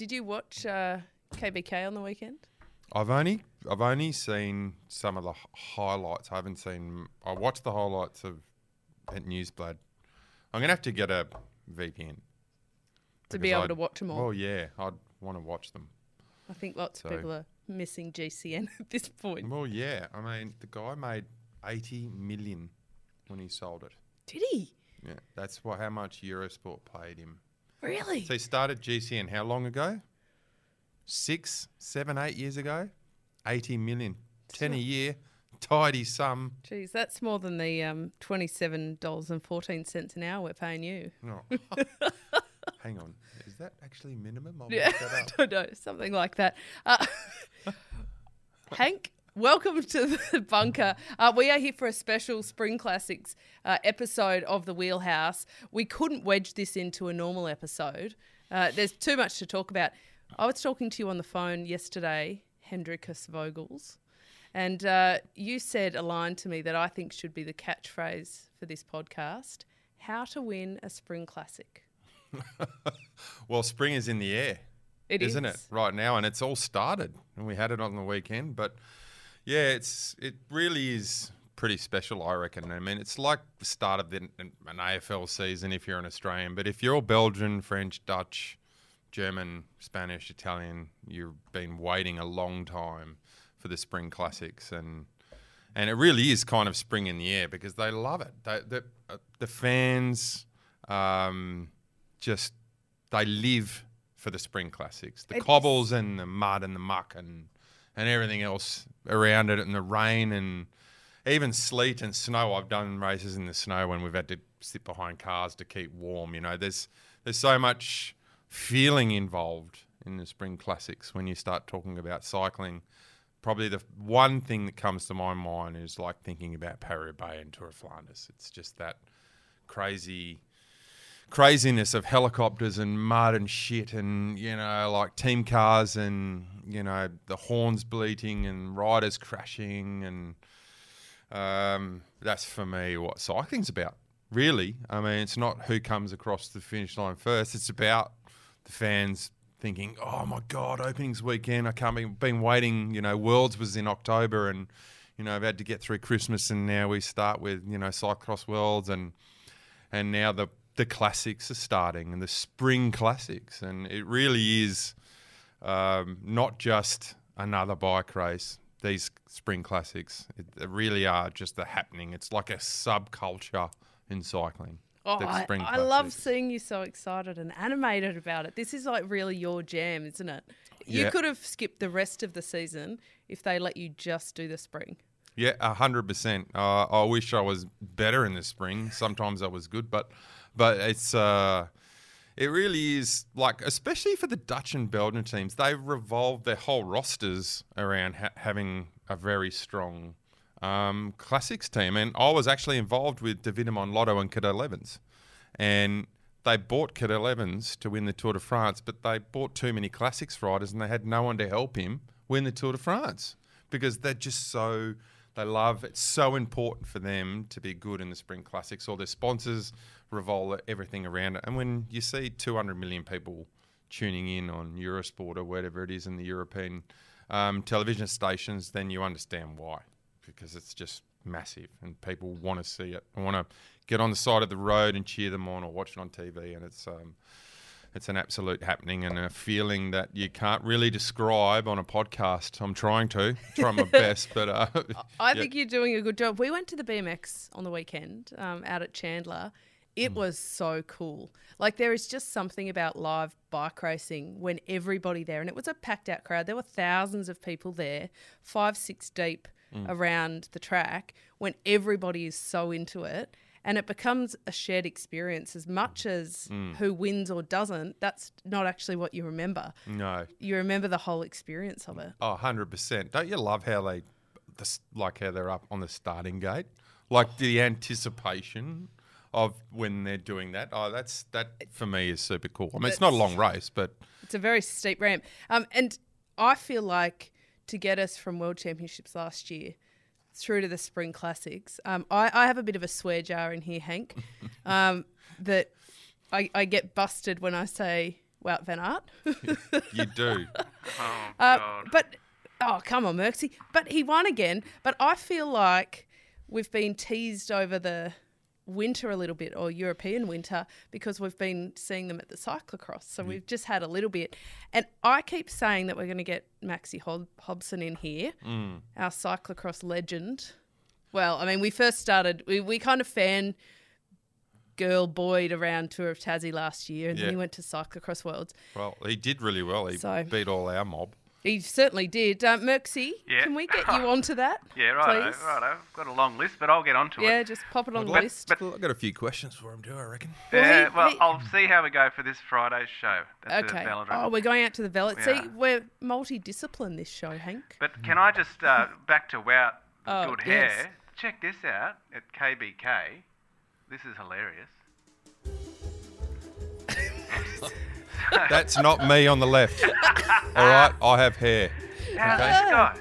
Did you watch uh, KBK on the weekend? I've only I've only seen some of the highlights. I haven't seen. I watched the highlights of Het Nieuwsblad. I'm gonna have to get a VPN To be able I'd- to watch them all. Oh yeah, I'd want to watch them. I think lots of people are missing GCN at this point. Well, yeah. I mean, the guy made 80 million when he sold it. Did he? Yeah, that's what how much Eurosport paid him. Really? So he started GCN how long ago? Six, seven, eight years ago. 80 million. 10 a year. Tidy sum. Jeez, that's more than the um, $27.14 an hour we're paying you. No. Hang on. Is that actually minimum? I'll Yeah, up. don't something like that. Uh, Hank, welcome to the bunker. Uh, we are here for a special Spring Classics uh, episode of the Wheelhouse. We couldn't wedge this into a normal episode. Uh, there's too much to talk about. I was talking to you on the phone yesterday, Hendrikus Vogels, and uh, you said a line to me that I think should be the catchphrase for this podcast How to win a Spring Classic. Well, spring is in the air. It isn't is. it right now and it's all started and we had it on the weekend but yeah it's it really is pretty special i reckon. I mean it's like the start of the, an afl season if you're an australian but if you're belgian french dutch german spanish italian you've been waiting a long time for the spring classics and and it really is kind of spring in the air because they love it. They, the, uh, the fans um, just they live for the spring classics, the It is- cobbles and the mud and the muck and and everything else around it, and the rain and even sleet and snow. I've done races in the snow when we've had to sit behind cars to keep warm. You know, there's there's so much feeling involved in the spring classics when you start talking about cycling. Probably the one thing that comes to my mind is like thinking about Paris Bay and Tour of Flanders. It's just that crazy craziness of helicopters and mud and shit and you know like team cars and you know the horns bleating and riders crashing and um, that's for me what cycling's about really. I mean it's not who comes across the finish line first. It's about the fans thinking oh my god openings weekend. I can't be been waiting you know worlds was in october and you know i've had to get through christmas and now we start with you know cyclocross worlds and and now the the classics are starting and the spring classics and it really is um, not just another bike race these spring classics it, they really are just the happening it's like a subculture in cycling Oh, I, I love seeing you so excited and animated about it. This is like really your jam, isn't it? You Yeah. could have skipped the rest of the season if they let you just do the spring. Yeah, a hundred percent. Uh, I wish I was better in the spring. Sometimes I was good, but but it's uh, it really is like, especially for the Dutch and Belgian teams, they've revolved their whole rosters around ha- having a very strong um, classics team. And I was actually involved with David Lotto and Cadel Evans, and they bought Cadel Evans to win the Tour de France, but they bought too many classics riders, and they had no one to help him win the Tour de France because they're just so they love it's so important for them to be good in the spring classics all their sponsors revolve everything around it and when you see 200 million people tuning in on eurosport or whatever it is in the european um, television stations then you understand why because it's just massive and people want to see it and want to get on the side of the road and cheer them on or watch it on tv and it's um, it's an absolute happening and a feeling that you can't really describe on a podcast. I'm trying to, try my best, but uh, I yeah. think you're doing a good job. We went to the BMX on the weekend um, out at Chandler. It was so cool. Like there is just something about live bike racing when everybody there, and it was a packed out crowd. There were thousands of people there, five, six deep Hmm. around the track. When everybody is so into it, and it becomes a shared experience as much as Hmm. who wins or doesn't. That's not actually what you remember. no, You remember the whole experience of it. oh, 100%. Don't you love how they, like how they're up on the starting gate? Like the anticipation of when they're doing that. Oh, that's, that for me is super cool. I mean, it's not a long race, but It's a very steep ramp. Um, and I feel like to get us from World Championships last year through to the Spring Classics, um, I, I have a bit of a swear jar in here, Hank, um, that I, I get busted when I say Wout Van Aert. You do. Oh, Uh, God. but oh, come on, Merksy. But he won again. But I feel like we've been teased over the winter a little bit, or European winter, because we've been seeing them at the cyclocross. So mm-hmm. we've just had a little bit. And I keep saying that we're going to get Maxi Hob- Hobson in here, mm. our cyclocross legend. Well, I mean, we first started, we, we kind of fan girl boyed around Tour of Tassie last year, and Yeah. then he went to Cyclocross Worlds. Well, he did really well. He So- beat all our mob. He certainly did. Uh, Merksy, Yeah. can we get you onto that? yeah, right, please? right. I've got a long list, but I'll get onto Yeah, it. Yeah, just pop it on the But- list. but- Well, I've got a few questions for him too, I reckon. Well, yeah, he- well, he- I'll see how we go for this Friday's show. At okay. The Oh, we're going out to the Velvet. Yeah. See, we're multidiscipline this show, Hank. But can I just uh, back to Wout Oh, Good yes. Hair? Check this out at KBK. This is hilarious. That's not me on the left. All right, I have hair. How's Okay. this guy?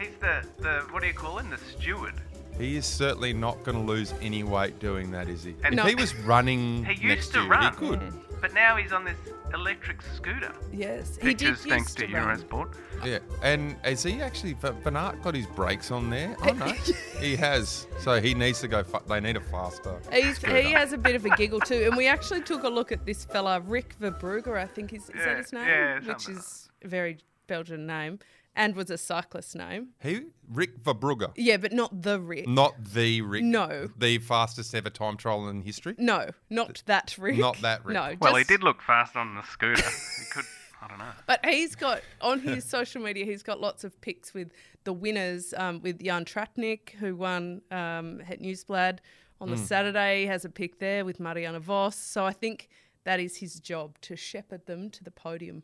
He's the, the what do you call him? The steward. He is certainly not going to lose any weight doing that, is he? And if No. he was running He used next to year, run. he could. Mm. But now he's on this electric scooter. Yes, he did thanks to to run. Eurosport. Yeah, and is he actually Van Van got his brakes on there? Oh no, he has. So he needs to go. Fa- they need a faster. He's, scooter. he has a bit of a giggle too, and we actually took a look at this fella, Rick Verbrugger, I think is, is Yeah, that his name? yeah, Which is a very Belgian name, and was a cyclist name. He Rick Verbrugge, Yeah, but not the Rick. not the Rick. No. the fastest ever time trial in history. No, not that Rick. Not that Rick. No. Well, he did look fast on the scooter. he could. I don't know. But he's got on his social media, he's got lots of pics with the winners, um, with Jan Tratnik, who won um, Het Nieuwsblad on the Saturday, He has a pic there with Marianne Vos. So I think that is his job to shepherd them to the podium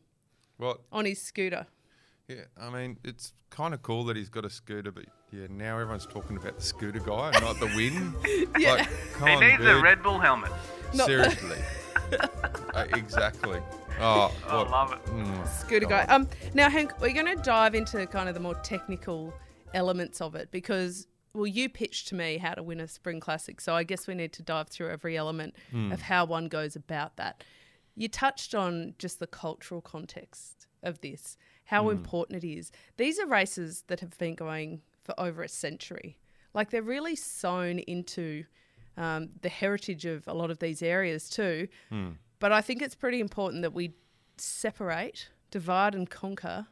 Well, on his scooter. Yeah, I mean, it's kind of cool that he's got a scooter, but yeah, now everyone's talking about the scooter guy and not the win. Yeah. Like, come He on, needs a. Red Bull helmet. Not- Seriously. Uh, exactly. Oh, I what- love it. mm. Scooter guy. Um, now, Hank, we're going to dive into kind of the more technical elements of it because, well, you pitched to me how to win a spring classic, so I guess we need to dive through every element of how one goes about that. You touched on just the cultural context of this, how hmm. important it is. These are races that have been going for over a century. Like they're really sewn into um, the heritage of a lot of these areas too. Hmm. But I think it's pretty important that we separate, divide, and conquer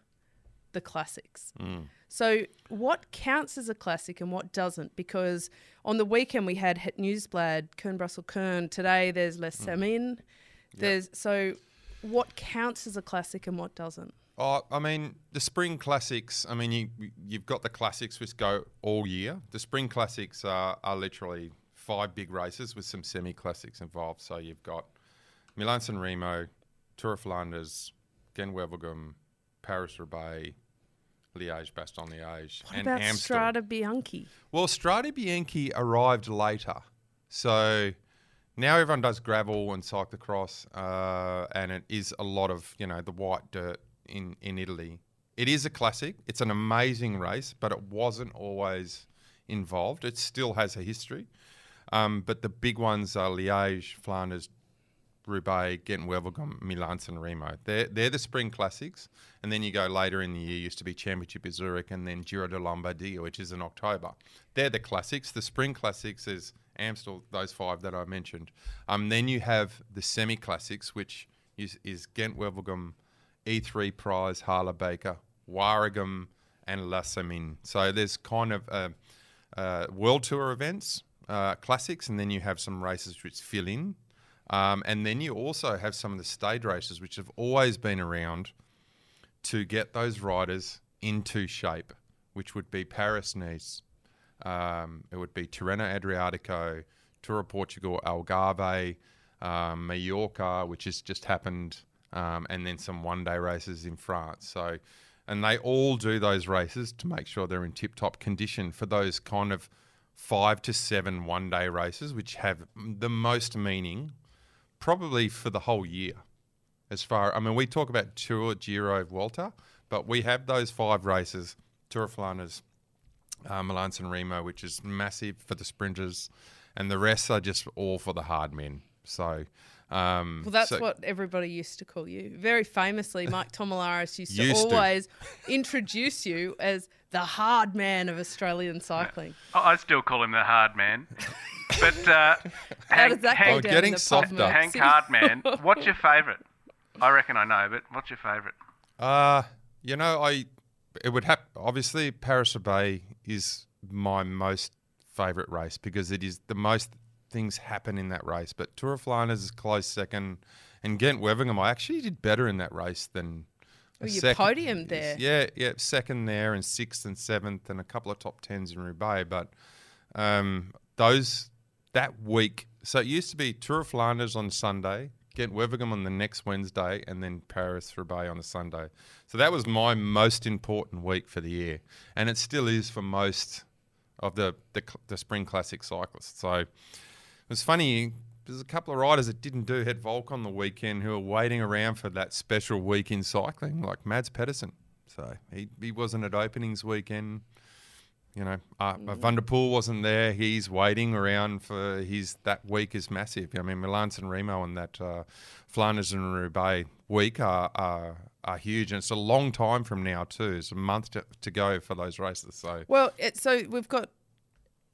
the classics. Hmm. So, what counts as a classic and what doesn't? Because on the weekend we had Het Nieuwsblad, Kuurne Brussel Kuurne. Today there's Le Samyn. There's so what counts as a classic and what doesn't? Oh, I mean, the spring classics. I mean, you you've got the classics which go all year. The spring classics are, are literally five big races with some semi classics involved. So you've got Milan San Remo, Tour of Flanders, Wevelgem, Paris Roubaix, Liège, Bastogne Liège, What and about Amstel. Strade Bianche? Well, Strade Bianche arrived later. So now everyone does gravel and cyclocross, uh, and it is a lot of, you know, the white dirt in, in Italy. It is a classic. It's an amazing race, but it wasn't always involved. It still has a history. Um, but the big ones are Liège, Flanders, Roubaix, Gent Wevelgem, Milan San Remo. They're, they're the spring classics. And then you go later in the year, used to be Championship of Zurich and then Giro de Lombardia, which is in October. They're the classics. The spring classics is Amstel, those five that I mentioned. Um, then you have the semi classics, which is, is Gent Wevelgem, E3 Prize, Harla Baker, Waregem, and Le Samyn. So there's kind of uh, uh, World Tour events, uh, classics, and then you have some races which fill in. Um, and then you also have some of the stage races which have always been around to get those riders into shape, which would be Paris Nice, um, it would be Tirreno Adriatico, Tour of Portugal, Algarve, um, Mallorca, which has just happened, um, and then some one day races in France. So, and they all do those races to make sure they're in tip top condition for those kind of five to seven one day races, which have the most meaning probably for the whole year. As far, I mean, we talk about Tour, Giro, Vuelta, but we have those five races: Tour of Flanders, uh, Milan San Remo, which is massive for the sprinters, and the rest are just all for the hard men. So, Um, Well, that's so- what everybody used to call you. Very famously, Mike Tomalaris used to Used to. always introduce you as the hard man of Australian cycling. I I still call him the hard man. But uh, How Hank, does that Hank, go Oh, down getting the softer. Hank Hardman, what's your favourite? I reckon I know, but what's your favourite? Uh, you know, I it would have obviously Paris Roubaix is my most favourite race because it is the most things happen in that race. But Tour of Flanders is close second, and Ghent Wevelgem I actually did better in that race than. Oh, a you second- podiumed there. Yeah, yeah, second there, and sixth and seventh, and a couple of top tens in Roubaix. But um, those that week, so it used to be Tour of Flanders on Sunday, Ghent Wevelgem on the next Wednesday, and then Paris Roubaix on the Sunday. So that was my most important week for the year, and it still is for most of the the, the spring classic cyclists. So was funny. There's a couple of riders that didn't do Het Volk on the weekend who are waiting around for that special week in cycling, like Mads Pedersen. So he, he wasn't at openings weekend. You know, uh, Van der Poel wasn't there. He's waiting around for his that week is massive. I mean, Milan San Remo and that uh, Flanders and Roubaix week are, are are huge, and it's a long time from now too. It's a month to, to go for those races. So Well, it, so we've got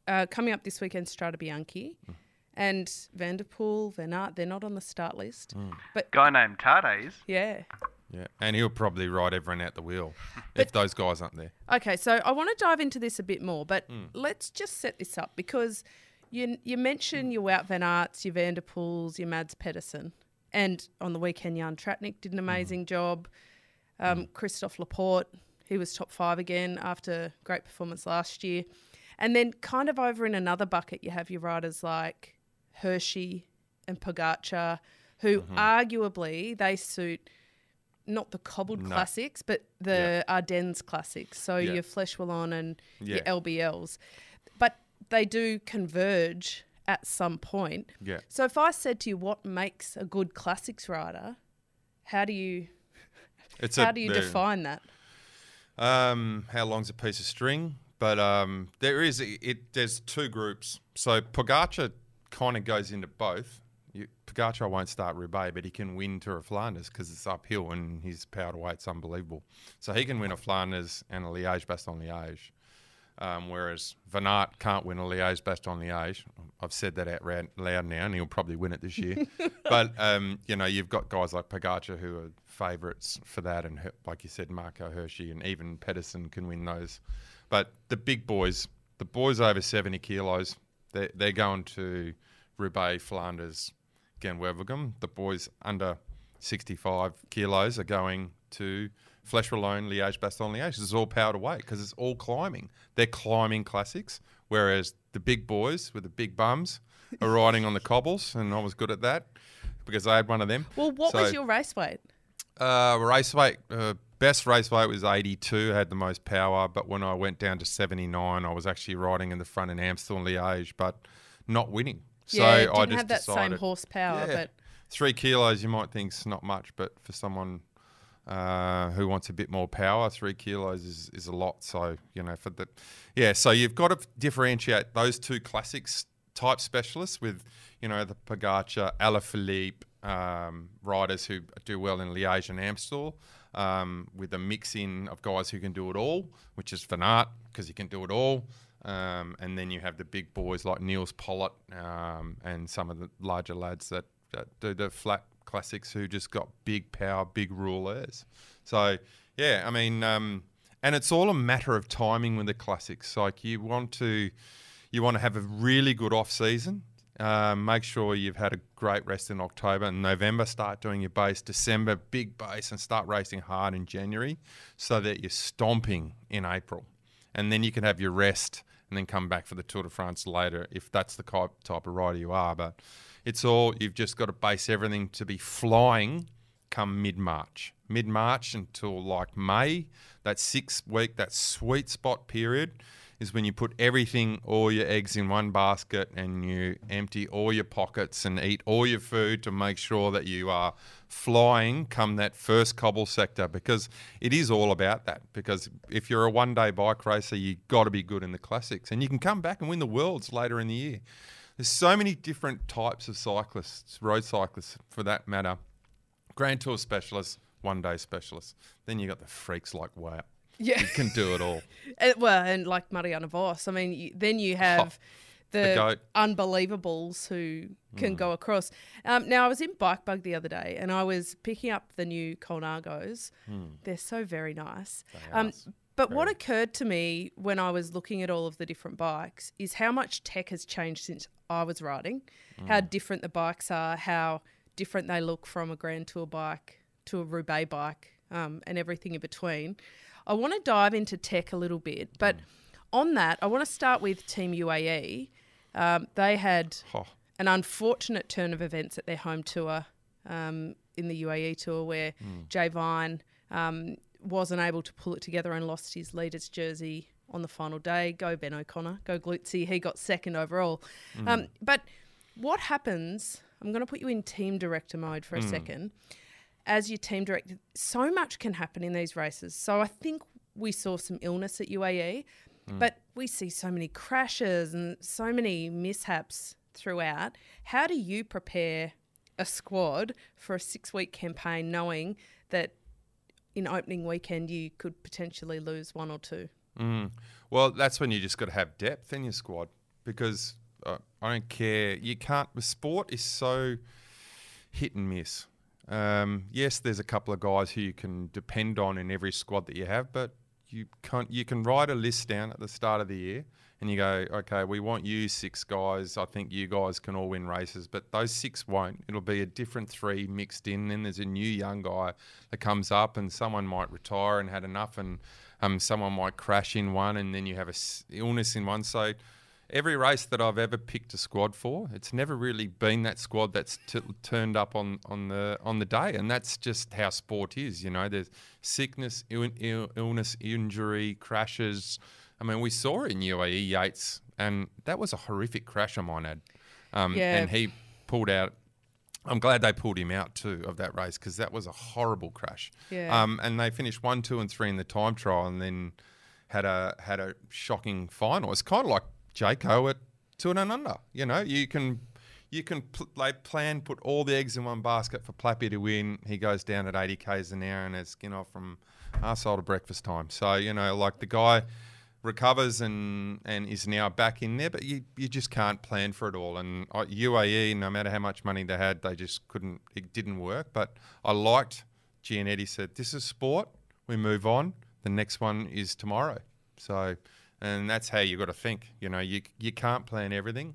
uh, coming up this weekend Strade Bianche Mm. And Van der Poel, Van Aert. They're not on the start list. Mm. But Guy named Tadej is. yeah. yeah, and he'll probably ride everyone out the wheel if those guys aren't there. Okay, so I want to dive into this a bit more, but Hmm. let's just set this up because you you mentioned your Wout van Aerts, your Van der Poels, your Mads Pedersen, and on the weekend Jan Tratnik did an Hmm. amazing job. Um, Christophe Laporte, he was top five again after great performance last year, and then kind of over in another bucket you have your riders like Hirschi and Pogacar, who Mm-hmm. arguably they suit not the cobbled No. classics, but the Ardennes classics. So Yeah. your Flèche Wallonne and your LBLs. But they do converge at some point. Yeah. So if I said to you, what makes a good classics rider, how do you It's how a, do you the- define that? Um, how long's a piece of string? But um, there is it. There's two groups. So Pogacar kind of goes into both. You, Pogacar won't start Roubaix, but he can win Tour of Flanders because it's uphill and his power to weight's unbelievable. So he can win a Flanders and a Liège Bastogne Liège. Um, whereas Van Aert can't win a Liège Bastogne Liège. I've said that out loud now, and he'll probably win it this year. but um, you know, you've got guys like Pogacar who are favourites for that, and like you said, Marco Hirschi and even Pedersen can win those. But the big boys, the boys over seventy kilos, they're, they're going to Roubaix, Flanders, Gent Wevelgem. The boys under sixty-five kilos are going to Flèche Wallonne, Liège, Bastogne Liège. It's all powered away because it's all climbing. They're climbing classics, whereas the big boys with the big bums are riding on the cobbles, and I was good at that because I had one of them. Well, what was your race weight? Uh, race weight, uh, best race weight was 82, had the most power, but when I went down to 79, I was actually riding in the front in Amstel and Liège, but not winning. So yeah, didn't I just have that same horsepower, Yeah. but Three kilos, you might think think's not much, but for someone uh, who wants a bit more power, three kilos is, is a lot. So you know, for the yeah, so you've got to differentiate those two classics type specialists with you know the Pogacar, Alaphilippe um, riders who do well in Liège and Amstel. Um, with a mix in of guys who can do it all, which is Van Aert because he can do it all, um, and then you have the big boys like Nils Politt um, and some of the larger lads that, that do the flat classics who just got big power, big rulers. So yeah, I mean, um, and it's all a matter of timing with the classics. Like you want to, you want to have a really good off season. Um, make sure you've had a great rest in October and November. Start doing your base. December, big base, and start racing hard in January, so that you're stomping in April, and then you can have your rest and then come back for the Tour de France later if that's the type of rider you are. But it's all you've just got to base everything to be flying come mid March. Mid March until like May, that six week, that sweet spot period is when you put everything, all your eggs in one basket and you empty all your pockets and eat all your food to make sure that you are flying come that first cobble sector because it is all about that. Because if you're a one day bike racer, you've got to be good in the classics and you can come back and win the worlds later in the year. There's so many different types of cyclists, road cyclists for that matter. Grand Tour specialists, one day specialists. Then you got the freaks like wow. Yeah. You can do it all. Well, and like Marianne Vos. I mean, you, then you have the the, goat. unbelievables who can go across. Um, now, I was in Bike Bug the other day, and I was picking up the new Colnagos. They're so very nice. Um, but what occurred to me when I was looking at all of the different bikes is how much tech has changed since I was riding, how different the bikes are, how different they look from a Grand Tour bike to a Roubaix bike, um, and everything in between. I want to dive into tech a little bit, but on that, I want to start with Team UAE. Um, they had Oh. an unfortunate turn of events at their home tour um, in the UAE tour where Jay Vine um, wasn't able to pull it together and lost his leader's jersey on the final day. Go Ben O'Connor, go Glutzy. He got second overall. Um, but what happens? I'm going to put you in team director mode for a second. As your team director, so much can happen in these races. So I think we saw some illness at UAE, but we see so many crashes and so many mishaps throughout. How do you prepare a squad for a six week campaign knowing that in opening weekend you could potentially lose one or two? Mm. Well, that's when you just got to have depth in your squad because uh, I don't care. You can't. The sport is so hit and miss. Um, yes, there's a couple of guys who you can depend on in every squad that you have, but you can't. You can write a list down at the start of the year, and you go, okay, we want you six guys. I think you guys can all win races, but those six won't. It'll be a different three mixed in. Then there's a new young guy that comes up, and someone might retire and had enough, and um, someone might crash in one, and then you have a s- illness in one. So every race that I've ever picked a squad for, it's never really been that squad that's t- turned up on, on the on the day, and that's just how sport is. You know, there's sickness, Ill- Ill- illness, injury, crashes. I mean, we saw in UAE Yates, and that was a horrific crash, I might add. Um, Yeah. And he pulled out. I'm glad they pulled him out too of that race because that was a horrible crash. Yeah. Um, and they finished one, two, and three in the time trial, and then had a had a shocking final. It's kind of like Jayco at Tour Down Under. You know, you can you can pl- like plan put all the eggs in one basket for Plappy to win. He goes down at 80 k's an hour and it's you know from arsehole to breakfast time. So you know, like the guy recovers and and is now back in there, but you you just can't plan for it all. And uh, UAE, no matter how much money they had, they just couldn't. It didn't work. But I liked Gianetti said, "This is sport. We move on. The next one is tomorrow." So, and that's how you got to think. You know, you you can't plan everything.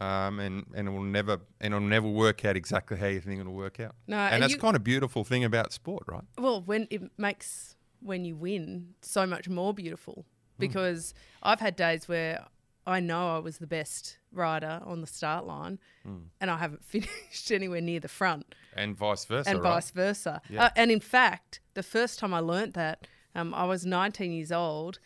Um, and, and it will never and it'll never work out exactly how you think it'll work out. No, and, and that's you- kind of beautiful thing about sport, right? Well, when it makes when you win so much more beautiful because I've had days where I know I was the best rider on the start line and I haven't finished anywhere near the front And vice versa, and right? vice versa. Yeah. Uh, and in fact, the first time I learnt that, um, I was 19 years old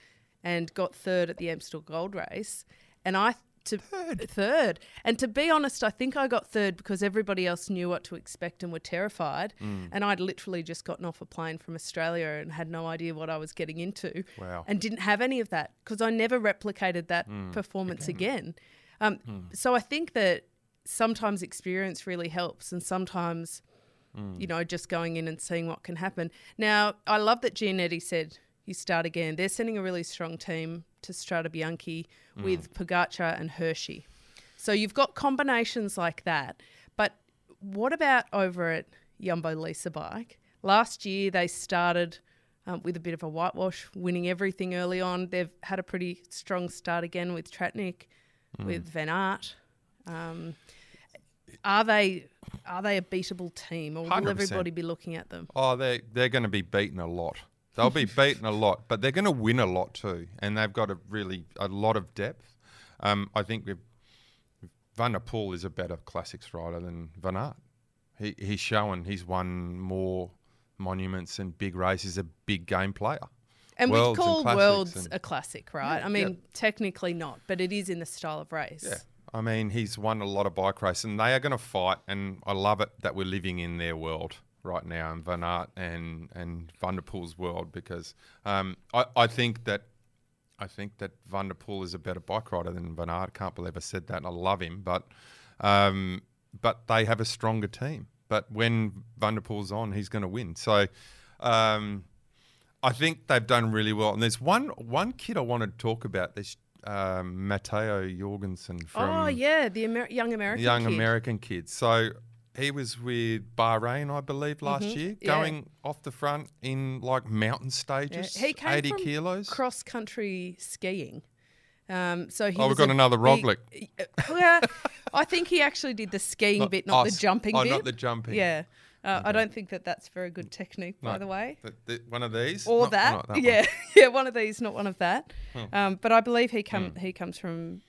and got third at the Amstel Gold Race, and I to third. And to be honest, I think I got third because everybody else knew what to expect and were terrified, Mm. and I'd literally just gotten off a plane from Australia and had no idea what I was getting into, Wow. and didn't have any of that because I never replicated that Mm. performance again. Um, So I think that sometimes experience really helps, and sometimes you know, just going in and seeing what can happen. Now, I love that Gianetti said you start again. They're sending a really strong team to Strade Bianche with Pogacar and Hirschi. So you've got combinations like that. But what about over at Jumbo Lease a Bike? Last year they started um, with a bit of a whitewash, winning everything early on. They've had a pretty strong start again with Tratnik, with Van Aert. Um, are they are they a beatable team, or will 100%. everybody be looking at them? Oh, they they're going to be beaten a lot. They'll be beaten a lot, but they're going to win a lot too, and they've got a really a lot of depth. Um, I think we've, Van der Poel is a better classics rider than Van Aert. He he's shown he's won more monuments and big races. A big game player. And we and call classics worlds and- a classic, right? Yeah, I mean, yeah. technically not, but it is in the style of race. Yeah. I mean, he's won a lot of bike races, and they are going to fight. And I love it that we're living in their world right now, in Van Aert and and Van der Poel's world, because um, I I think that I think that Van der Poel is a better bike rider than Van Aert. Can't believe I said that. And I love him, but um, but they have a stronger team. But when Van der Poel's on, he's going to win. So um, I think they've done really well. And there's one one kid I wanted to talk about. This um, Matteo Jorgenson from oh yeah, the Amer- young American young kid. American kid. So he was with Bahrain, I believe, last year, Mm-hmm. yeah. going off the front in like mountain Yeah. stages, He came 80 from kilos. cross country skiing. Um, so he Oh, we've got a another Roglic. Uh, well, I think he actually did the skiing bit, not oh, the jumping oh, bit. not the jumping. Yeah. Uh, I don't think that that's very good technique, by the way. th- th- one of these, Or Not- that, not one. Hmm. yeah, yeah, one of these, not one of that. Um, but I believe he come he comes from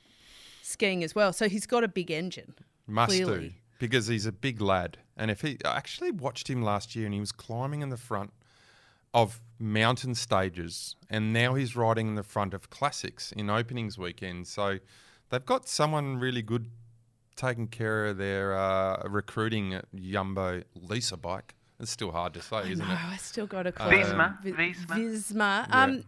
skiing as well, so he's got a big engine. Must clearly. do because he's a big lad. And if he, I actually watched him last year, and he was climbing in the front of mountain stages, and now he's riding in the front of classics in openings weekend. So they've got someone really good taking care of their uh, recruiting at Jumbo Lease a Bike. It's still hard to say, isn't no, it? I still got a call Visma? it Vi- Visma? Visma. Yeah. Um,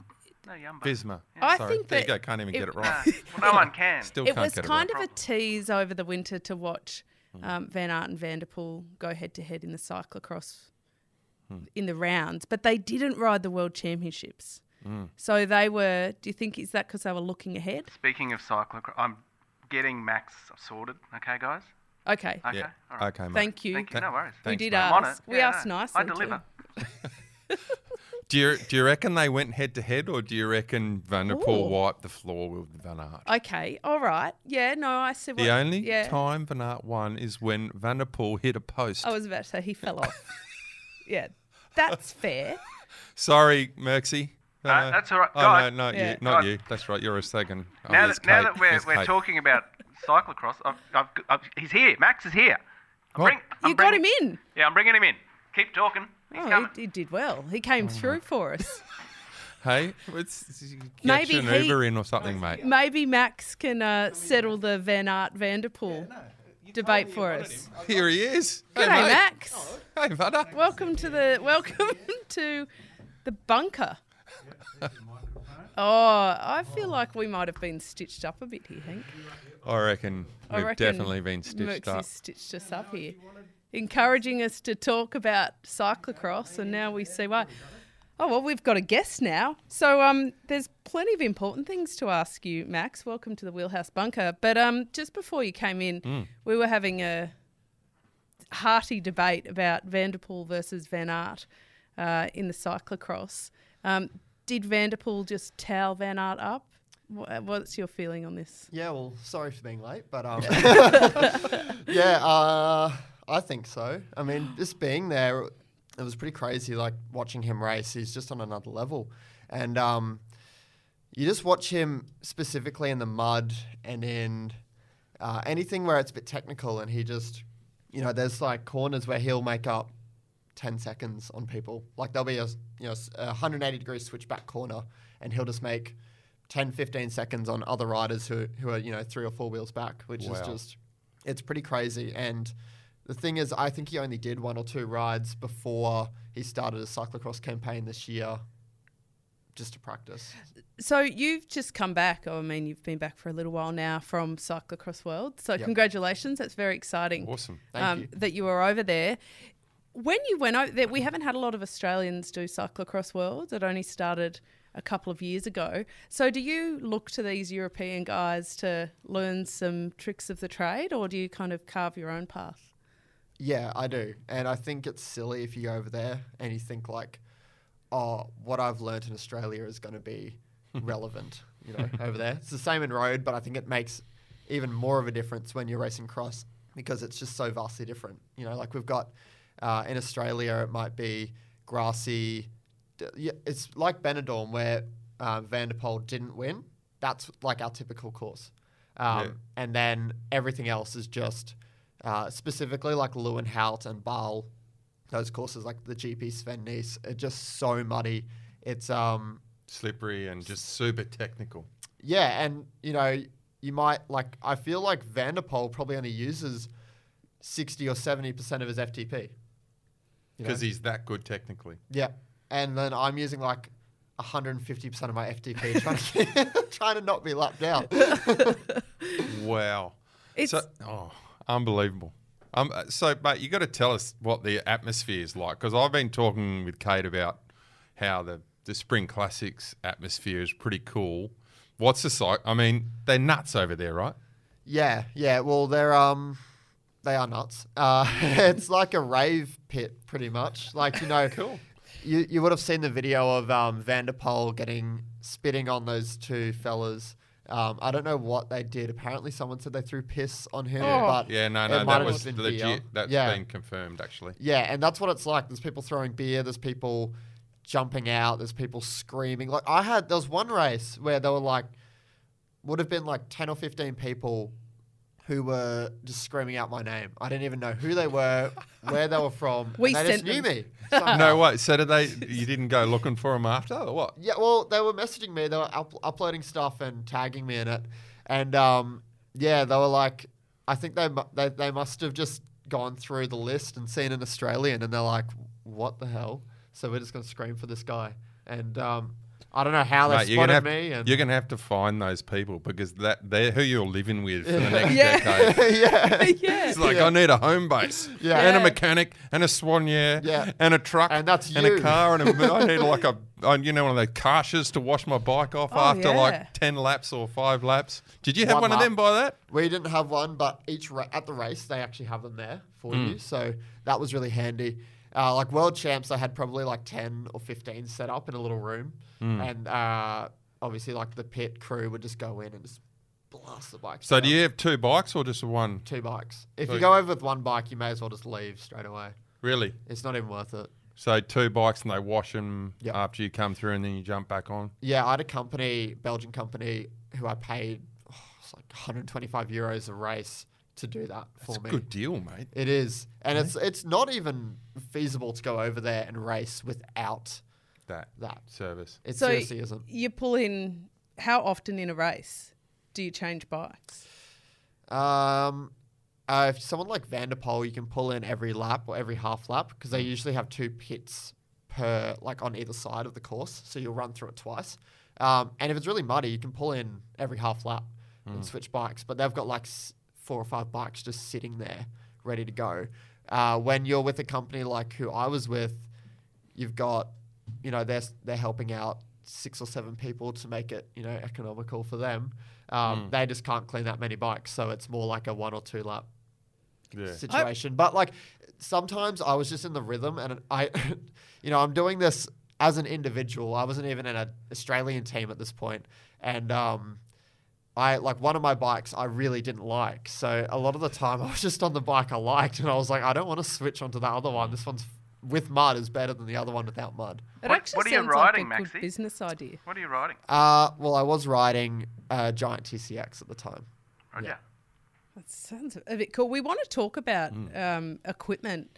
No, Yumbo. Visma. I Sorry, think there you that go. Can't even it- get it No, right. well, no one can. Still it can't was get kind it right. of a tease over the winter to watch Hmm. um, Van Aert and Van der Poel go head to head in the cyclocross Hmm. in the rounds, but they didn't ride the world championships. Hmm. So they were. Do you think is that because they were looking ahead? Speaking of cyclocross, I'm getting Max sorted. Okay, guys. Okay, Okay. Yeah. All right. Okay, mate. thank you. Thank you. No worries. we did mate. I'm on ask. it. We Yeah, asked no, nicely. I deliver. Too. Do you do you reckon they went head to head, or do you reckon Van der Poel Ooh. wiped the floor with Van Aert? Okay, all right. Yeah, no, I see. What, The only yeah. time Van Aert won is when Van der Poel hit a post. I was about to say he fell off. yeah, that's fair. Sorry, Merksy. No, that's all right. Oh, Guys- no, not Yeah. you. Not Guys. you. That's right. You're a second. Oh, now that, now that we're, There's we're Kate. talking about cyclocross, I've, I've, I've, he's here. Max is here. I'm bring- I'm You got him in. Yeah, I'm bringing him in. Keep talking. He's Oh, he, he did well. He came through for us. Hey, let's get Maybe an he- Uber in or something, mate. Maybe Max can uh, settle the Van Aert Vanderpool debate for us. Here he is. G'day, hey, mate. Max. Hey, Vada. Welcome to the welcome to the bunker. Oh, I feel like we might have been stitched up a bit here, Hank. I reckon I we've reckon definitely been stitched Mercksy's up. stitched us up here, encouraging us to talk about cyclocross, and now we see why. Oh well, we've got a guest now, so um, there's plenty of important things to ask you, Max. Welcome to the Wheelhouse Bunker. But um, just before you came in, Hmm. we were having a hearty debate about Van der Poel versus Van Aert uh, in the cyclocross. Um, did Van der Poel just towel Van Aert up? What's your feeling on this? Yeah, well, sorry for being late, but um, yeah, uh, I think so. I mean, just being there, it was pretty crazy. Like watching him race, he's just on another level, and um, you just watch him specifically in the mud and in uh, anything where it's a bit technical, and he just, you know, there's like corners where he'll make up 10 seconds on people. Like there'll be a, you know, a 180 degree switchback corner and he'll just make 10, 15 seconds on other riders who, who are, you know, three or four wheels back, which is just, it's pretty crazy. And the thing is, I think he only did one or two rides before he started a cyclocross campaign this year just to practice. So you've just come back. Oh, I mean, you've been back for a little while now from Cyclocross World. So Yep. congratulations. That's very exciting. Awesome. Thank um, you. That you were over there. When you went over there, we haven't had a lot of Australians do Cyclocross World. It only started a couple of years ago. So do you look to these European guys to learn some tricks of the trade, or do you kind of carve your own path? Yeah, I do. And I think it's silly if you go over there and you think like, oh, what I've learned in Australia is going to be relevant, you know, over there. It's the same in road, but I think it makes even more of a difference when you're racing cross because it's just so vastly different. You know, like we've got uh, in Australia, it might be grassy. d- Yeah, it's like Benidorm where uh, Van der Poel didn't win. That's like our typical course. Um, Yeah. And then everything else is just uh, specifically like Loenhout and Baal, those courses like the GP Sven Nys, are just so muddy. It's um Slippery and just super technical. yeah, and you know you might like I feel like Van der Poel probably only uses sixty or seventy percent of his FTP. Because he's that good technically. Yeah, and then I'm using like 150% of my FTP trying to, trying to not be lapped out. Wow. It's so, oh, unbelievable. Um, uh, so, mate, you got to tell us what the atmosphere is like because I've been talking with Kate about how the, the Spring Classics atmosphere is pretty cool. What's the site? I mean, they're nuts over there, right? Yeah, yeah. Well, they're um, they are nuts. Uh, it's like a rave pit, pretty much. Like you know, Cool. You you would have seen the video of um, Van der Poel getting spitting on those two fellas. Um, I don't know what they did. Apparently, someone said they threw piss on him. Oh. But Yeah, no, no, that was legit. beer. That's yeah. been confirmed, actually. Yeah, and that's what it's like. There's people throwing beer. There's people jumping out. There's people screaming. Like I had, there was one race where there were like, would have been like ten or fifteen people who were just screaming out my name. I didn't even know who they were, where they were from. We and they just sent knew them. me. somehow. No, wait. So did they? You didn't go looking for them after, or what? Yeah, well, they were messaging me. They were up- uploading stuff and tagging me in it, and um, yeah, they were like, I think they, mu- they they must have just gone through the list and seen an Australian, and they're like, what the hell? So we're just gonna scream for this guy, and um, I don't know how they Mate, you're spotted gonna have, me, and you're gonna have to find those people because that they're who you're living with for the next Yeah. decade. yeah, yeah. It's like Yeah. I need a home base, Yeah. and a Yeah. mechanic, and a soigneur, Yeah. and a truck, And that's and you. a car, and a, I need like a, you know, one of those carshes to wash my bike off Oh, after yeah. like ten laps or five laps. Did you have One one, of lap. them by that? We didn't have one, but each ra- at the race they actually have them there for Hmm. you, so that was really handy. Uh, like world champs, I had probably like ten or fifteen set up in a little room, Hmm. and uh, obviously like the pit crew would just go in and just blast the bikes. So down. do you have two bikes or just one? two bikes? If So you go over with one bike, you may as well just leave straight away. Really? It's not even worth it. So two bikes and they wash them Yep. after you come through and then you jump back on. Yeah, I had a company, Belgian company, who I paid oh, it's like 125 euros a race to do that for That's a me. good deal, mate. It is, and it's it's not even feasible to go over there and race without That that. service. It So seriously isn't. you pull in. How often in a race do you change bikes? Um, uh, if someone like Van der Poel, you can pull in every lap or every half lap because they usually have two pits per like on either side of the course, so you'll run through it twice. Um, and if it's really muddy, you can pull in every half lap and switch bikes. But they've got like s- four or five bikes just sitting there ready to go. Uh, when you're with a company like who I was with, you've got, you know, they're they're helping out six or seven people to make it, you know, economical for them. Um, They just can't clean that many bikes, so it's more like a one or two lap Yeah. situation. but like sometimes I was just in the rhythm, and I, you know, I'm doing this as an individual. I wasn't even in an Australian team at this point, and um, I like one of my bikes I really didn't like. So a lot of the time I was just on the bike I liked, and I was like, I don't want to switch onto the other one. This one's with mud is better than the other one without mud. It What- actually what are you sounds riding, like a good Maxi? business idea. What are you riding? Uh, well, I was riding a giant TCX at the time. Roger. Yeah. That sounds a bit cool. We want to talk about Mm. um, equipment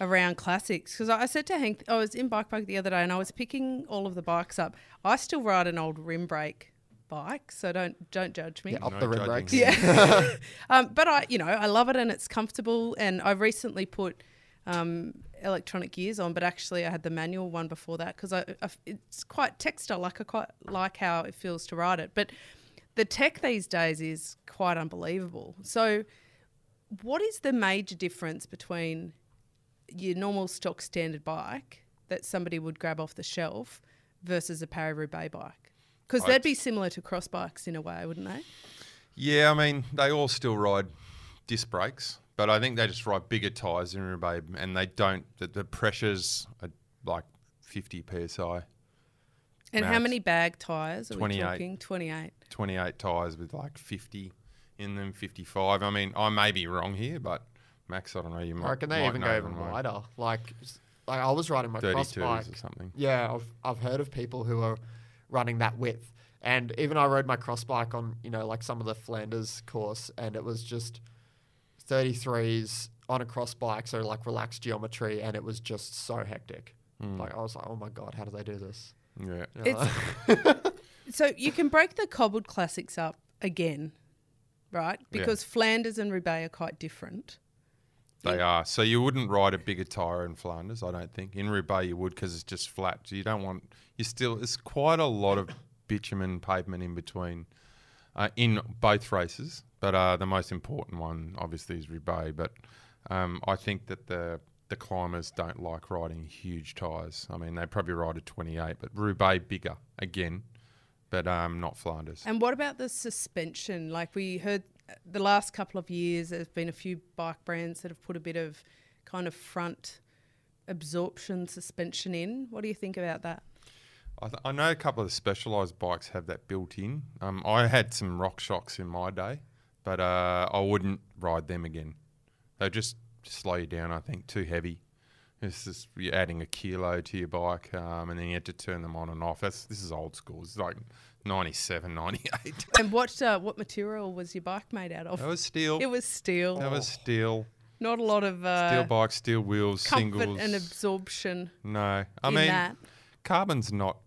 around classics because I I said to Hank, I was in Bike Bike the other day and I was picking all of the bikes up. I still ride an old rim brake bike, so don't don't judge me. Yeah, up No the red judging brakes. Yeah. um, but I, you know, I love it and it's comfortable. And I recently put um, electronic gears on, but actually I had the manual one before that because I, I, it's quite textile. Like I quite like how it feels to ride it. But the tech these days is quite unbelievable. So, what is the major difference between your normal stock standard bike that somebody would grab off the shelf versus a Paris Roubaix bike? Because they'd be similar to cross bikes in a way, wouldn't they? Yeah, I mean, they all still ride disc brakes, but I think they just ride bigger tyres in Roubaix and they don't, the, the pressures are like 50 psi, And how many bag tyres are 28. we talking? 28. 28 tyres with like 50 in them, 55. I mean, I may be wrong here, but Max, I don't know, you might I reckon they might even know go even more. wider. Like, s- like I was riding my cross 32s bike. or something. Yeah, I've I've heard of people who are running that width, and even I rode my cross bike on you know like some of the Flanders course, and it was just 33s on a cross bike, so like relaxed geometry, and it was just so hectic. Hmm. Like I was like, oh my god, how do they do this? Yeah. You know? So you can break the cobbled classics up again, right? Because Flanders and Roubaix are quite different. They are. So you wouldn't ride a bigger tyre in Flanders, I don't think. In Roubaix you would because it's just flat. You don't want. You still. It's quite a lot of bitumen pavement in between, uh, in both races. But uh, the most important one, obviously, is Roubaix. But um, I think that the the climbers don't like riding huge tyres. I mean, they probably ride a 28, but Roubaix bigger again, but um, not Flanders. And what about the suspension? Like we heard the last couple of years, there's been a few bike brands that have put a bit of kind of front absorption suspension in. What do you think about that? I, th- I know a couple of the specialised bikes have that built in. Um, I had some RockShox in my day, but uh, I wouldn't ride them again. They just slow you down. I think too heavy. It's just you're adding a kilo to your bike, um, and then you had to turn them on and off. That's this is old school. It's like 97, 98. And what uh, what material was your bike made out of? It was steel. It was steel. that was steel. Not a lot of uh, Steel bike, steel wheels, comfort singles. and absorption no, I mean that. carbon's not.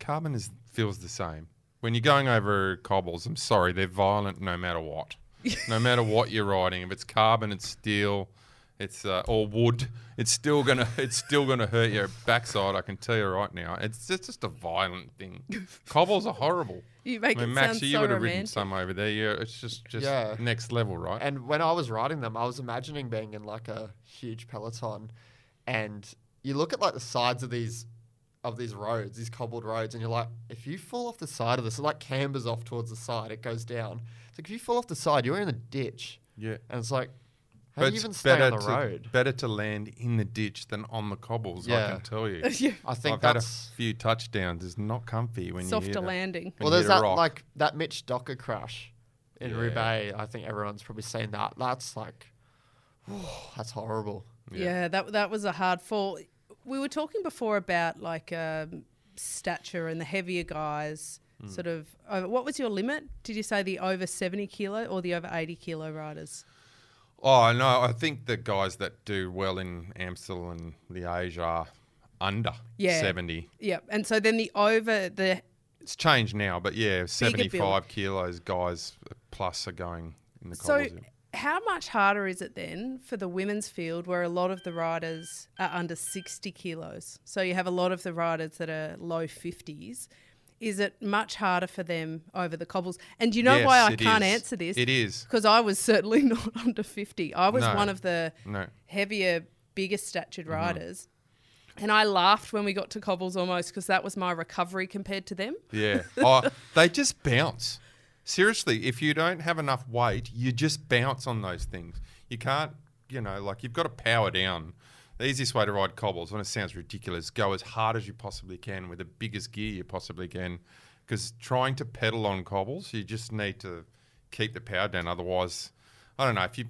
Carbon is feels the same. When you're going over cobbles, I'm sorry, they're violent no matter what. no matter what you're riding, if it's carbon, it's steel, it's uh, or wood, it's still gonna it's still gonna hurt your backside. I can tell you right now. It's just, just a violent thing. Cobbles are horrible. You make I mean, it Max, sound you so would have romantic. ridden some over there. Yeah, it's just just Yeah. next level, right? And when I was riding them, I was imagining being in like a huge peloton, and you look at like the sides of these of these roads, these cobbled roads, and you're like, if you fall off the side of this, it like cambers off towards the side, it goes down. It's like if you fall off the side, you're in a ditch, yeah. and it's like, how But do you it's even stay better on the to, road? better to land in the ditch than on the cobbles. I can tell you. Yeah, I think I've had a that's few touchdowns. It's not comfy when you Softer hit landing. when well. There's that rock. like that Mitch Docker crash in Yeah. Roubaix. I think everyone's probably seen that. That's like, that's horrible. Yeah. that that was a hard fall. We were talking before about like um, stature and the heavier guys. Hmm. Sort of. Over, what was your limit? Did you say the over seventy kilo or the over eighty kilo riders? Oh no, I think the guys that do well in Amstel and Liège are under Yeah. seventy. Yeah, and so then the over the It's changed now, but yeah, seventy-five kilos guys plus are going in the So, how much harder is it then for the women's field where a lot of the riders are under 60 kilos? So, you have a lot of the riders that are low 50s. Is it much harder for them over the cobbles? And do you know why I can't is. answer this? It is. Because I was certainly not under 50. I was No. one of the No. heavier, bigger statured Mm-hmm. riders. And I laughed when we got to cobbles almost because that was my recovery compared to them. Yeah. oh, they just bounce. Seriously, if you don't have enough weight, you just bounce on those things. You can't, you know, like you've got to power down. The easiest way to ride cobbles, when it sounds ridiculous, go as hard as you possibly can with the biggest gear you possibly can. Because trying to pedal on cobbles, you just need to keep the power down. Otherwise, I don't know. If you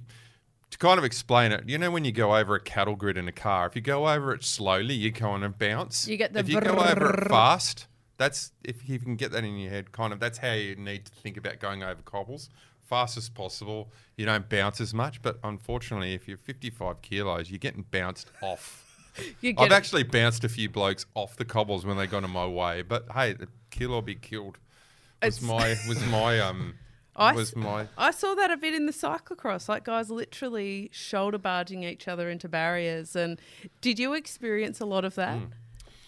to kind of explain it, you know, when you go over a cattle grid in a car, if you go over it slowly, you kind of bounce. You get the if you go over it fast, that's if you can get that in your head, kind of that's how you need to think about going over cobbles. Fast as possible. You don't bounce as much, but unfortunately, if you're 55 kilos, you're getting bounced off. I've actually bounced a few blokes off the cobbles when they got in my way, but hey, the kill or be killed was It's- my was my um I was my I saw that a bit in the cyclocross, like guys literally shoulder barging each other into barriers. And did you experience a lot of that? Mm.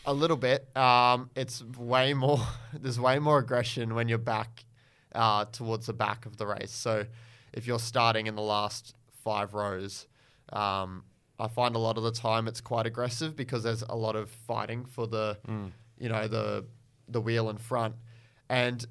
A little bit. Um, it's way more. There's way more aggression when you're back uh, towards the back of the race. So if you're starting in the last five rows, um, I find a lot of the time it's quite aggressive because there's a lot of fighting for the, you know, the the wheel in front, and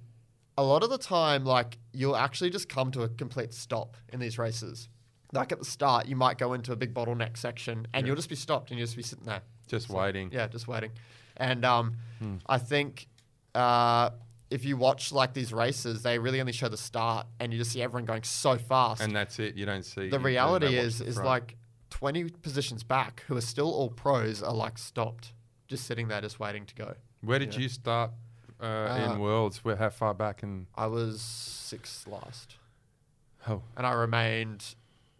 a lot of the time, like you'll actually just come to a complete stop in these races. Like at the start, you might go into a big bottleneck section, and you'll just be stopped, and you'll just be sitting there. Just So, waiting. Yeah, just waiting. And um, Hmm. I think uh, if you watch like these races, they really only show the start, and you just see everyone going so fast. And that's it. You don't see the reality is, is front. like twenty positions back, who are still all pros, are like stopped, just sitting there, just waiting to go. Where did yeah. you start uh, Uh, in Worlds? Where how far back in? I was sixth last, Oh, and I remained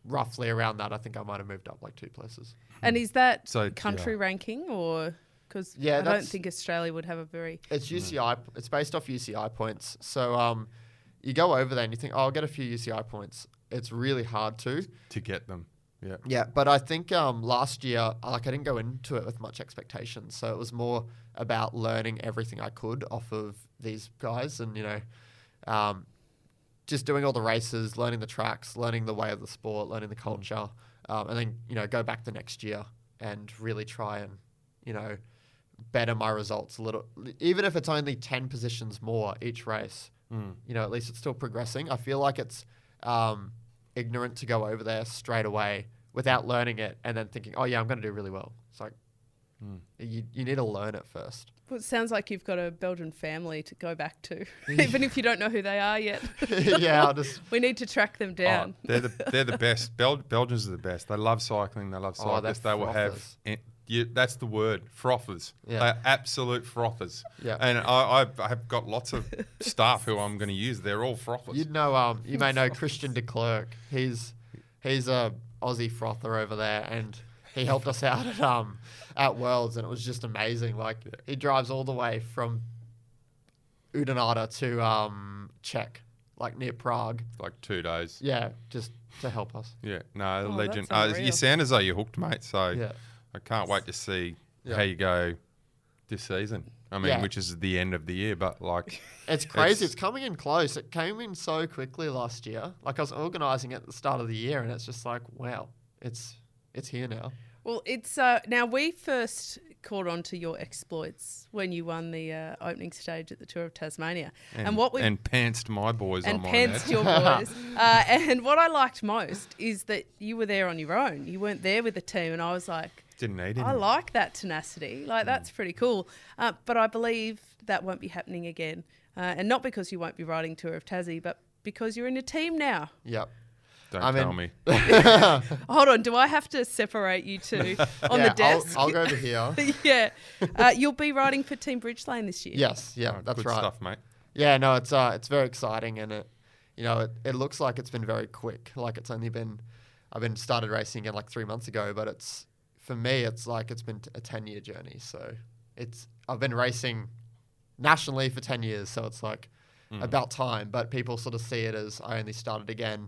roughly around that. I think I might have moved up like two places. And is that So, country yeah. ranking or because Yeah, I don't think Australia would have a very It's UCI. It's based off UCI points. So um, you go over there and you think, oh, I'll get a few UCI points. It's really hard to. to get them. Yeah. Yeah, but I think um, last year, like I didn't go into it with much expectation, so it was more about learning everything I could off of these guys, and you know, um, just doing all the races, learning the tracks, learning the way of the sport, learning the culture, um, and then you know go back the next year and really try and you know better my results a little, even if it's only ten positions more each race. You know, at least it's still progressing. I feel like it's um, ignorant to go over there straight away without learning it and then thinking, oh yeah, I'm going to do really well. It's like you, you need to learn it first. Well, it sounds like you've got a Belgian family to go back to, even if you don't know who they are yet. yeah, I'll just we need to track them Oh, down. they're the they're the best. Bel- Belgians are the best. They love cycling. They love Oh, they're cyclists. they will have. frothers. en- you, that's the word, frothers. Yeah. They're absolute frothers. Yeah. And I, I've, I've got lots of staff who I'm going to use. They're all frothers. you'd know um you may know Christian de Klerk. He's he's a Aussie frother over there and he helped us out at um at Worlds and it was just amazing. Like he drives all the way from Oudenaarde to um Czech, like near Prague. like two days. Yeah, just to help us. Yeah. No, Oh, legend. that's Uh, you sound as though you're hooked, mate. So Yeah. I can't wait to see Yeah. how you go this season. I mean, Yeah. which is the end of the year, but like, It's crazy. It's- It's, coming in close. It came in so quickly last year. Like I was organising at the start of the year, and it's just like, wow, it's it's here now. Well, it's uh, now we first caught on to your exploits when you won the uh, opening stage at the Tour of Tasmania, and, what we and pantsed my boys and on my pantsed your boys. Uh, and what I liked most is that you were there on your own. You weren't there with the team, and I was like, Didn't need him. I like that tenacity. Like that's pretty cool. Uh, but I believe that won't be happening again, uh, and not because you won't be riding Tour of Tassie, but because you're in a team now. Yep. Don't I mean- tell me. Hold on, do I have to separate you two on yeah, the desk? I'll, I'll go over here. yeah, uh, you'll be riding for Team Bridgelane this year. yes, yeah, Oh, that's good right. stuff, mate. Yeah, no, it's uh, it's very exciting, and it, you know, it, it looks like it's been very quick. Like it's only been, I've been started racing again like three months ago, but it's for me, it's like it's been t- a ten year journey. So it's I've been racing nationally for ten years, so it's like Mm. about time. But people sort of see it as I only started again,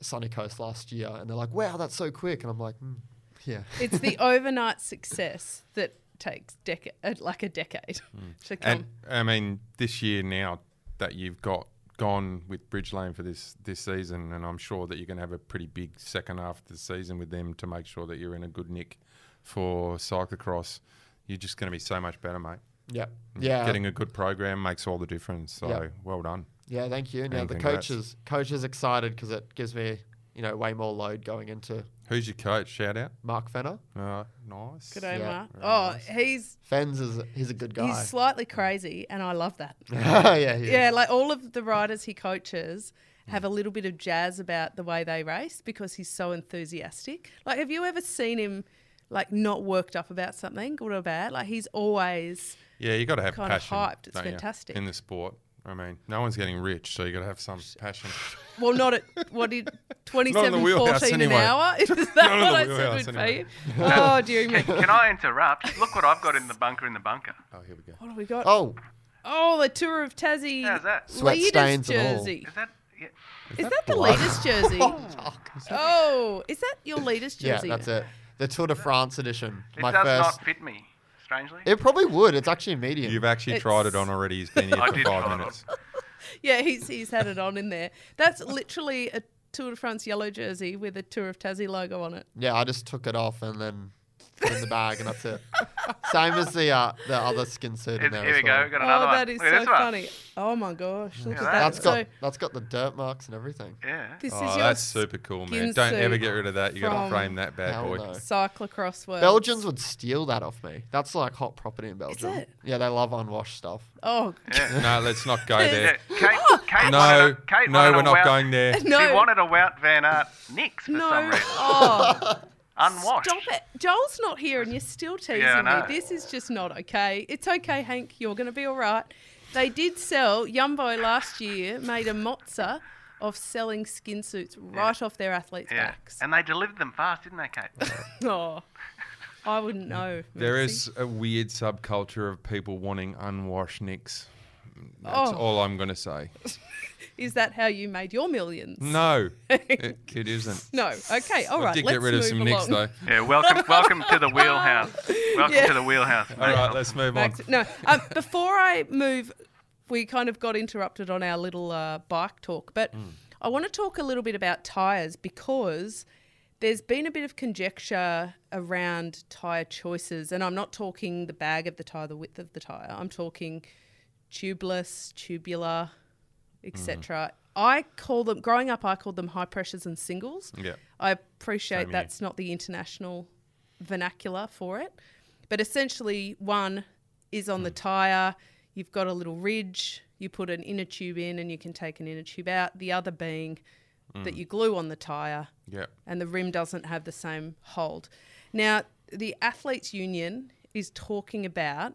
Sunny Coast last year, and they're like, wow, that's so quick, and I'm like, mm, yeah. It's the overnight success that takes deca- uh, like a decade to come. And I mean, this year now that you've got gone with Bridgelane for this this season, and I'm sure that you're going to have a pretty big second half of the season with them to make sure that you're in a good nick for cyclocross. You're just going to be so much better, mate. Yeah, yeah. Getting a good program makes all the difference. So Yeah. well done. Yeah, thank you. Now And the congrats. coach is coach is excited because it gives me, you know, way more load going into Who's your coach? Shout out. Mark Fenner. Uh, nice. Good day, Yeah. Mark. Very Oh, nice. he's Fens is he's a good guy. he's slightly crazy, and I love that. yeah, he is. Yeah, like all of the riders he coaches have a little bit of jazz about the way they race because he's so enthusiastic. Like, have you ever seen him like not worked up about something, good or bad? Like, he's always Yeah, you got to have Kinda passion. hyped. It's don't you, fantastic. in the sport. I mean, no one's getting rich, so you got to have some passion. well, not at what did twenty Not in seven the wheelhouse fourteen anyway. an hour? Is that what I said wheelhouse would anyway. be? Oh, dear me. Can I interrupt? Look what I've got in the bunker in the bunker. Oh, here we go. What have we got? Oh, Oh, the Tour of Tassie How's that? Sweat leaders stains and all. jersey. Is that? Yeah. Is that the leaders jersey? oh, is that your leaders jersey? yeah, that's it. The Tour de France edition. It My does first. not fit me, strangely. It probably would. It's actually a medium. You've actually It's- tried it on already. He's been here I for did five try it minutes. Yeah, he's he's had it on in there. That's literally a Tour de France yellow jersey with a Tour of Tassie logo on it. yeah, I just took it off and then put it in the bag, and that's it. Same as the uh, the other skin suit in there. here as we go. well. We've got another oh, one. that is Look at so this one. funny. Oh my gosh, look Yeah, at that- that. That's got so that's got the dirt marks and everything. Yeah. this Oh, is your that's super cool, man. skin Don't ever suit get rid of that. You got from- to frame that bad Hell boy. no. cyclocross world. Belgians would steal that off me. That's like hot property in Belgium. it? Yeah, they love unwashed stuff. Oh Yeah. No, let's not go yeah. there. Kate, Kate No, wanted a, Kate no, wanted we're not Wout- going there. no, She wanted a Wout Van Aert Nix for no. some reason. Oh, Unwashed. stop it. Joel's not here, and you're still teasing Yeah, me. This is just not okay. It's okay, Henk. You're going to be all right. They did sell Jumbo last year. Made a mozza of selling skin suits right off their athletes' Yeah. backs. And they delivered them fast, didn't they, Kate? Oh, I wouldn't know. There Mercy. is a weird subculture of people wanting unwashed nicks. That's Oh. all I'm going to say. Is that how you made your millions? No, it, it isn't. No. Okay. All right. I did let's get rid of some along. nicks though. Yeah, welcome, welcome to the wheelhouse. Welcome Yeah. to the wheelhouse. All right, let's move on. Max, no. Um, before I move, we kind of got interrupted on our little uh, bike talk, but Mm. I want to talk a little bit about tyres because there's been a bit of conjecture around tyre choices, and I'm not talking the bag of the tyre, the width of the tyre. I'm talking tubeless, tubular, etc. Mm. I call them growing up. I called them high pressures and singles. Yeah. I appreciate Same here. that's not the international vernacular for it. But essentially, one is on the mm. tyre, you've got a little ridge, you put an inner tube in and you can take an inner tube out. The other being mm. that you glue on the tyre Yeah. and the rim doesn't have the same hold. Now, the Athletes Union is talking about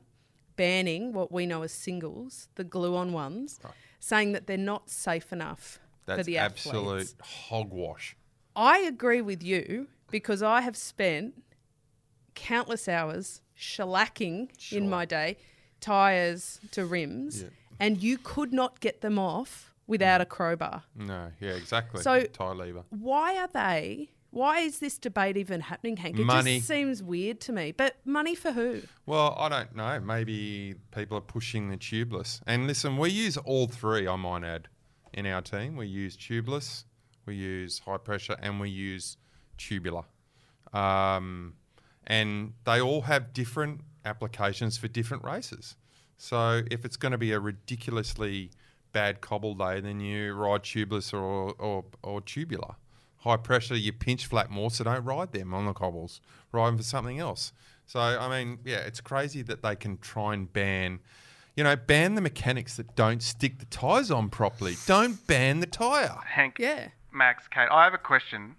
banning what we know as singles, the glue on ones, saying that they're not safe enough for That's the athletes. absolute hogwash. I agree with you because I have spent countless hours shellacking in my day tires to rims, Yeah. and you could not get them off without a crowbar. No, yeah, exactly. So- tie lever. Why are they? Why is this debate even happening, Henk? It Money. just seems weird to me. But money for who? Well, I don't know. Maybe people are pushing the tubeless. And listen, we use all three, I might add, in our team. We use tubeless, we use high pressure, and we use tubular. Um, and they all have different applications for different races. So if it's going to be a ridiculously bad cobble day, then you ride tubeless or, or, or tubular. High pressure, you pinch flat more, so don't ride them on the cobbles. Ride them for something else. So, I mean, yeah, it's crazy that they can try and ban, you know, ban the mechanics that don't stick the tyres on properly. Don't ban the tyre. Henk, Yeah. Max, Kate, I have a question.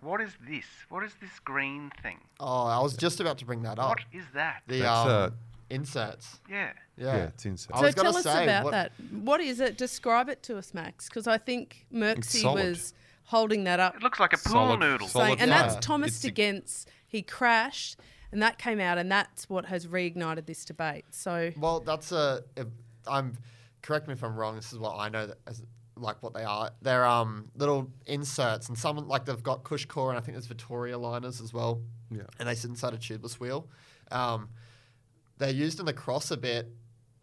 What is this? What is this green thing? Oh, I was just about to bring that up. What is that? The That's, um, uh, inserts. Yeah. Yeah. Yeah, it's insane. I So was gonna tell us say, about what- that. What is it? Describe it to us, Max, because I think Merksy solid. was holding that up It looks like a pool Solid- noodle. solid saying, and Yeah. that's Thomas It's a- against he crashed, and that came out, and that's what has reignited this debate. So Well, that's a. If, I'm. Correct me if I'm wrong. This is what I know that as like what they are. They're um little inserts, and some like they've got CushCore, and I think there's Vittoria liners as well. Yeah. And they sit inside a tubeless wheel. Um, they're used in the cross a bit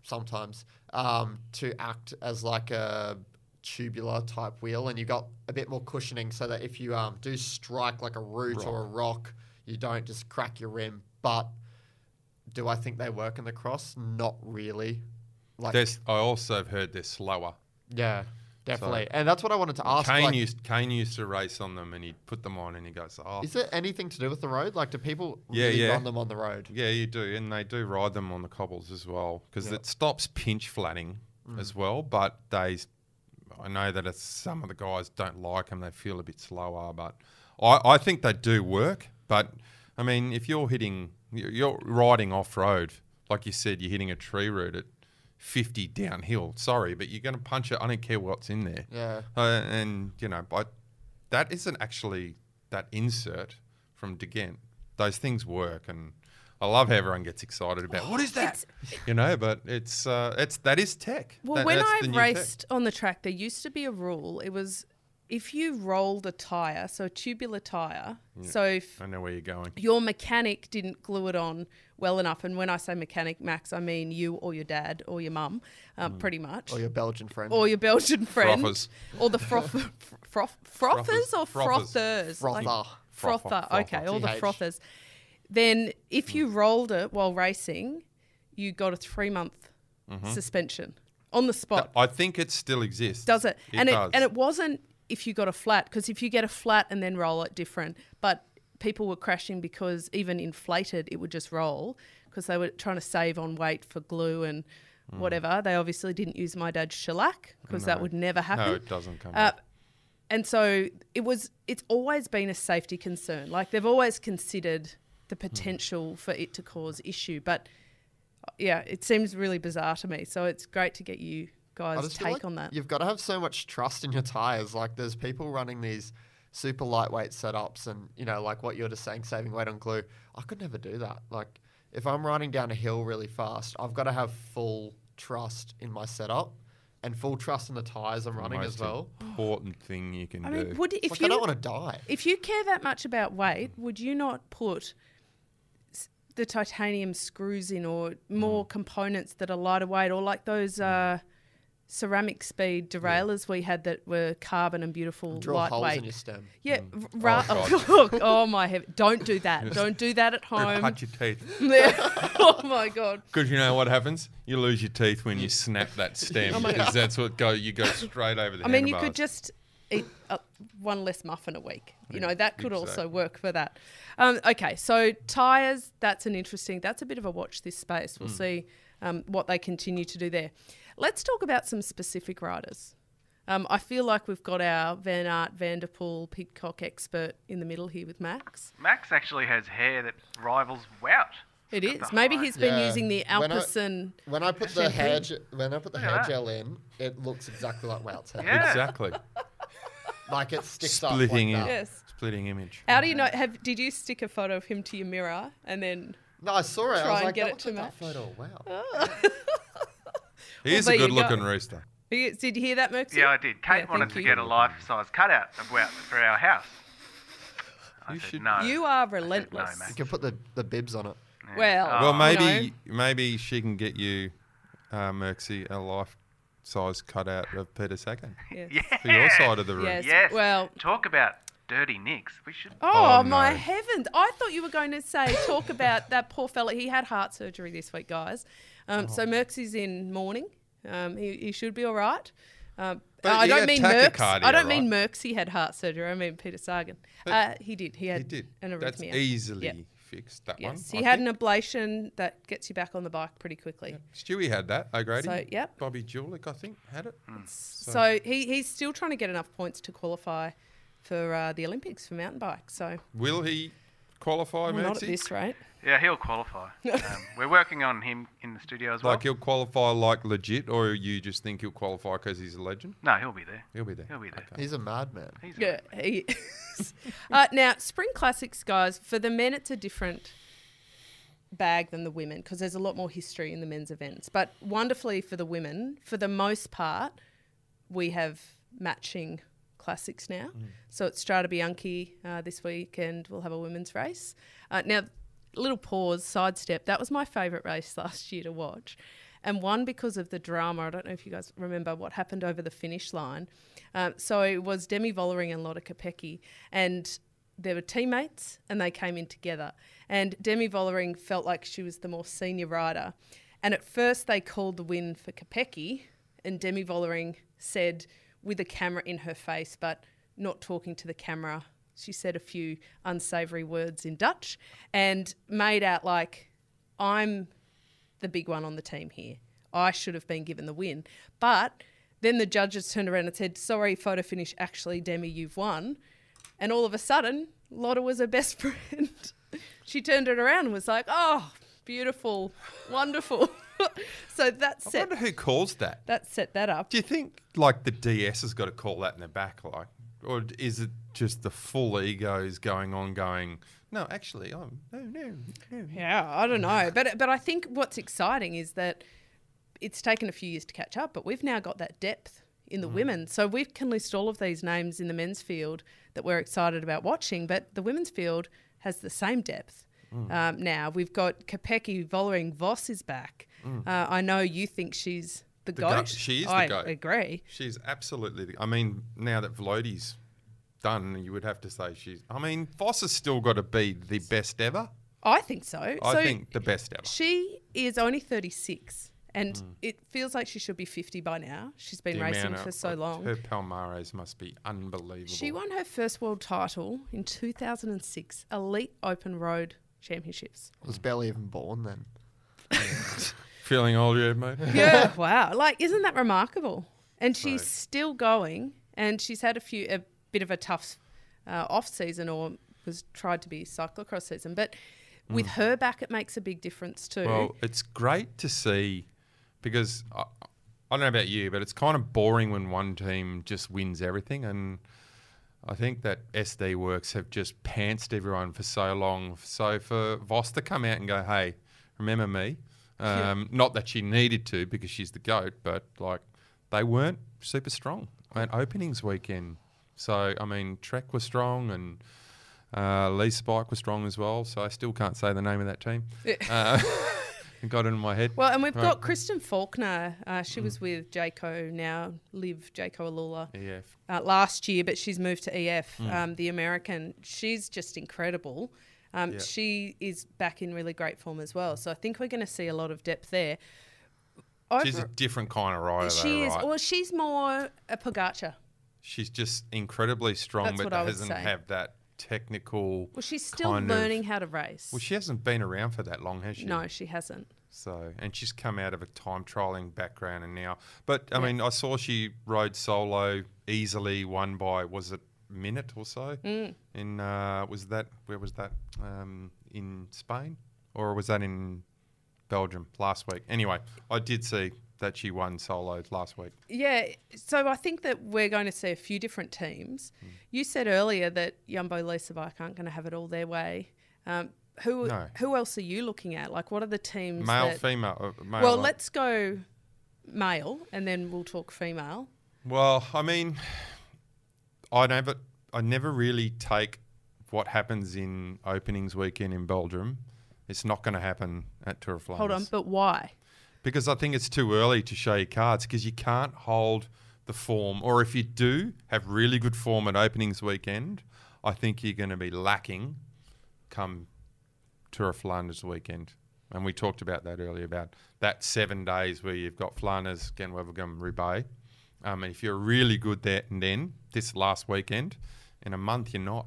sometimes um, to act as like a tubular type wheel, and you've got a bit more cushioning so that if you um, do strike like a root or a rock, you don't just crack your rim. But do I think they work in the cross? Not really. Like There's, I also have heard they're slower. yeah, definitely. and that's what I wanted to ask. Kane like, used Kane used to race on them, and he'd put them on, and he goes, "Oh, is it anything to do with the road? Like, do people Yeah, really yeah. run them on the road? yeah, you do," and they do ride them on the cobbles as well because Yeah. it stops pinch flatting as well. But they, I know that it's, some of the guys don't like them; they feel a bit slower. But I, I think they do work. But I mean, if you're hitting, you're you're riding off road, like you said, you're hitting a tree root at 50 downhill. Sorry, but you're going to punch it. I don't care what's in there. Yeah. Uh, and you know, but that isn't actually that insert from Degent. Those things work, and I love how everyone gets excited about what is that, you know. But it's uh, it's that is tech. Well, That- when I new tech. raced on the track, there used to be a rule. It was if you rolled a tire, so a tubular tire. So if I know where you're going. your mechanic didn't glue it on well enough, and when I say mechanic, Max, I mean you or your dad or your mum, uh, Mm. pretty much, Or your Belgian friend. or your Belgian friend, Frothers. or the froth, froth, frothers or Frothers. frothers, Like- Frother. frother. Frother, Okay, all the TH. frothers. Then, if you rolled it while racing, you got a three month suspension on the spot. I think it still exists. Does it? It and does. it and it wasn't if you got a flat because if you get a flat and then roll it different. But people were crashing because even inflated, it would just roll because they were trying to save on weight for glue and Hmm. whatever. They obviously didn't use my dad's shellac because that would never happen. no, it doesn't come. Uh, and so it was it's always been a safety concern like they've always considered the potential for it to cause issue but uh, yeah it seems really bizarre to me so it's great to get you guys take like on that You've got to have so much trust in your tires. Like, there's people running these super lightweight setups, and you know, like what you're just saying, saving weight on glue. I could never do that. Like, if I'm riding down a hill really fast, I've got to have full trust in my setup and full trust in the tires I'm running as well. important thing you can I do. mean, would if like you I don't want to die. if you care that much about weight, would you not put s- the titanium screws in or mm. more components that are lighter weight or like those mm. uh, ceramic speed derailleurs we had that were carbon and beautiful holes lightweight? in your stem. Yeah, mm. r- oh, ra- Oh, oh, oh my heaven! Don't do that. Don't do that at home. cut your teeth. oh my god! Because you know what happens? You lose your teeth when you snap that stem. Oh Because that's what go. You go straight over the. I mean, you could just eat uh, one less muffin a week. You know that could also work for that. Um, okay, so tires. That's an interesting. That's a bit of a watch this space. We'll see um, what they continue to do there. Let's talk about some specific riders. Um, I feel like we've got our Van Aert, Van der Poel, Pidcock expert in the middle here with Max. Max actually has hair that rivals Wout. It Got is. the Maybe he's been Yeah. using the When I- Alpecin. When I put the Shampoo. hair when I put the Look at hair gel in, it looks exactly like Wout's hair. Yeah. exactly Like it sticks splitting up it. like that. Yes. Splitting image. How do you know? Have did you stick a photo of him to your mirror and then? No, I saw it. I Try was and like, get that it to like match. that photo. Wow. He Well, is there a good looking go. rooster. Did you hear that, Mercy? Yeah, I did. Kate Yeah, wanted to you. get a life-size cutout of Wout for our house. I You said should- no. You are I said, no, relentless. You can put the, the bibs on it. Yeah. Well, Oh, Well, you maybe maybe she can get you, uh, Mercy, a life size cutout of Peter Sagan Yes. yeah. for your side of the room. Yes. Yes. Well. talk about dirty nicks. We should. Oh, Oh, my no. heavens! I thought you were going to say talk about that poor fella. He had heart surgery this week, guys. Um, Oh. So Merck's is in mourning. Um, he, he should be all right. Um, But I he don't mean Merck's. I don't mean right? Merck's. He had heart surgery. I mean Peter Sagan. Uh, he did. He had He did. an That's arrhythmia. easily Yep. Fixed. That Yes, one. he I had think. an ablation that gets you back on the bike pretty quickly. Stewie had that. O'Grady. So, yep. Bobby Julich, I think, had it. So, he, he's still trying to get enough points to qualify for uh, the Olympics for mountain bike. So Will he qualify, well, not at this rate. Yeah, he'll qualify. um, we're working on him in the studio as well. Like he'll qualify like legit, or you just think he'll qualify because he's a legend? no, he'll be there. He'll be there. He'll be there. Okay. He's a madman. He's Yeah, he is. uh, now, Spring Classics, guys, for the men, it's a different bag than the women because there's a lot more history in the men's events. But wonderfully for the women, for the most part, we have matching classics now. So it's Strade Bianche uh, this weekend. We'll have a women's race. Uh, now, little pause, sidestep. That was my favourite race last year to watch. And one because of the drama. I don't know if you guys remember what happened over the finish line. Um, so it was Demi Vollering and Lotte Kopecky. And they were teammates and they came in together. And Demi Vollering felt like she was the more senior rider. And at first they called the win for Kopecky, and Demi Vollering said, with a camera in her face, but not talking to the camera, she said a few unsavory words in Dutch and made out like, I'm the big one on the team here. I should have been given the win. But then the judges turned around and said, Sorry, photo finish, actually, Demi, you've won. And all of a sudden, Lotta was her best friend. she turned it around and was like, Oh, beautiful, wonderful. so that I wonder who calls that. that set that up. Do you think like the DS has got to call that in the back, like, or is it just the full egos going on, going? No, actually, I'm no, no, no. Yeah, I don't know, but but I think what's exciting is that it's taken a few years to catch up, but we've now got that depth in the women. So we can list all of these names in the men's field that we're excited about watching, but the women's field has the same depth. Um, now we've got Kopecky, Vollering, Vos is back. Uh, I know you think she's the, The goat. goat. She is the I goat. agree. She's absolutely. The, I mean, now that Velodi's done, you would have to say she's. I mean, Vos has still got to be the best ever. I think so. I so think the best ever. She is only 36, and it feels like she should be 50 by now. She's been The racing for of- so long. Her Palmares must be unbelievable. She won her first world title in 2006, Elite Open Road Championships. I was barely even born then. Feeling old yet, mate? Yeah, wow. Like, isn't that remarkable? And she's Right. still going, and she's had a few, a bit of a tough uh, off season, or was tried to be cyclocross season. But with her back, it makes a big difference too. Well, it's great to see because I, I don't know about you, but it's kind of boring when one team just wins everything. And I think that SD Worx have just pantsed everyone for so long. So for Vos to come out and go, hey, remember me? Um, Not that she needed to because she's the goat, but like they weren't super strong at openings weekend. So I mean, Trek was strong and uh, Lee Spike was strong as well. So I still can't say the name of that team. Uh, it got it in my head. Well, and we've Right. got Kristen Faulkner. Uh, she was with Jayco now, live Jayco AlUla. Yeah, uh, last year, but she's moved to EF, Hmm. um, the American. She's just incredible. Um, Yeah. She is back in really great form as well. So I think we're going to see a lot of depth there. she's a different kind of rider. she though, is, right? well, she's more a Pogacar. She's just incredibly strong, That's but what I would doesn't have that technical. Well, she's still kind of- learning how to race. Well, she hasn't been around for that long, has she? no, she hasn't. So, and she's come out of a time trialing background, and now, but I Yeah. mean, I saw she rode solo easily, won by was it minute or so? Mm. In uh, was that where was that um, in Spain or was that in Belgium last week? Anyway, I did see that she won solo last week. Yeah, so I think that we're going to see a few different teams. Hmm. You said earlier that Jumbo Lease a Bike aren't going to have it all their way. Um, who No. who else are you looking at? Like, what are the teams? Male, female, uh, male. Well, uh, let's go male, and then we'll talk female. Well, I mean, I never, I never really take what happens in openings weekend in Belgium. It's not going to happen at Tour of Flanders. Hold on, but why? because I think it's too early to show your cards because you can't hold the form, or if you do have really good form at openings weekend, I think you're going to be lacking come Tour of Flanders weekend. And we talked about that earlier about that seven days where you've got Flanders, Gent Wevelgem, Roubaix. Um, and if you're really good there and then this last weekend, in a month you're not.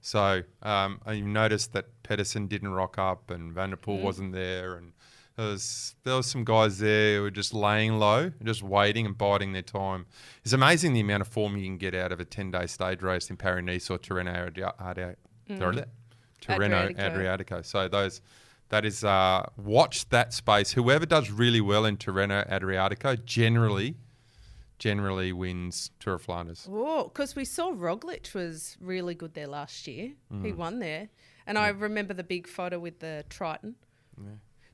So um, and you noticed that Pedersen didn't rock up and Van der Poel wasn't there, and there was there was some guys there who were just laying low, just waiting and biding their time. It's amazing the amount of form you can get out of a ten day stage race in Paris Nice or Tirreno Adria- Adria- Tirreno Adriatico. Adriatico. So those. That is, uh, watch that space. Whoever does really well in Tirreno Adriatico generally, generally wins Tour of Flanders. Oh, because we saw Roglic was really good there last year. He Mm. won there, and I remember the big photo with the Triton.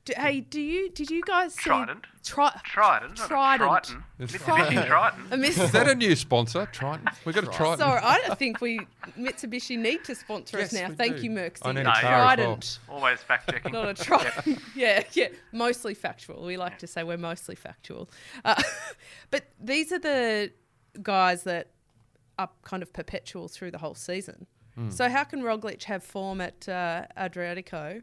Do, hey, do you did you guys see Trident? Tri- Trident, not Trident. Triton. It's Mitsubishi Triton. I miss- Is that a new sponsor, Triton? We've got a Triton. Sorry, I don't think we Mitsubishi need to sponsor Yes, us now. we Thank do. you, Merxy. I need a It's car as well. Trident, Always fact checking. not a Trident. yeah, yeah, mostly factual. We like to say we're mostly factual. Uh, but these are the guys that are kind of perpetual through the whole season. Hmm. So how can Roglic have form at uh, Adriatico,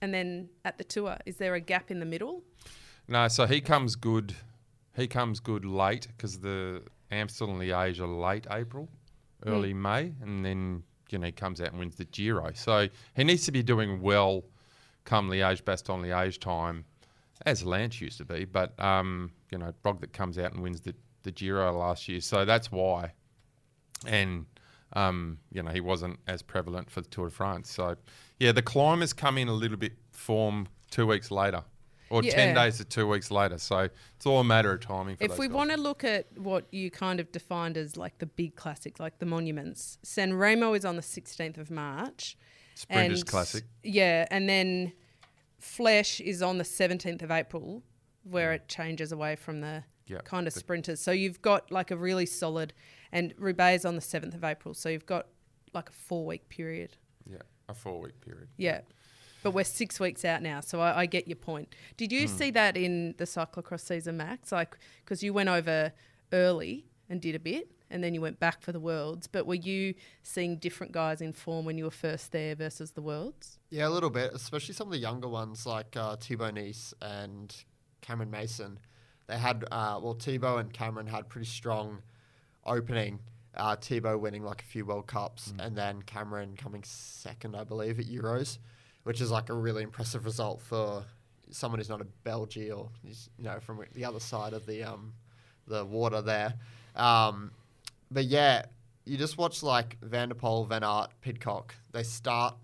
and then at the tour? Is there a gap in the middle? No, so he comes good. He comes good late because the Amstel and Liège are late April, early May, and then you know he comes out and wins the Giro. So he needs to be doing well come Liège, Bastogne Liège time, as Lance used to be. But um, you know, Brog that comes out and wins the the Giro last year, so that's why. And um, you know he wasn't as prevalent for the Tour de France. So yeah, the climbers come in a little bit form two weeks later. Or ten days to two weeks later, so it's all a matter of timing. For If we want to look at what you kind of defined as like the big classics, like the monuments, San Remo is on the 16th of March. Sprinters and- Classic. Yeah, and then Flèche is on the 17th of April, where it changes away from the Yeah, kind of sprinters. So you've got like a really solid, and Roubaix is on the 7th of April. So you've got like a four week period. yeah, a four week period. Yeah. But we're six weeks out now, so I, I get your point. Did you see that in the cyclocross season, Max? Like, because you went over early and did a bit, and then you went back for the worlds. But were you seeing different guys in form when you were first there versus the worlds? Yeah, a little bit, especially some of the younger ones like uh, Thibau Nys and Cameron Mason. They had, uh, well, Thibau and Cameron had pretty strong opening. Uh, Thibau winning like a few World Cups, and then Cameron coming second, I believe, at Euros, which is like a really impressive result for someone who's not a Belgian or you know from the other side of the um, the water there. Um, but yeah, you just watch like Van der Van Aert, Pidcock. They start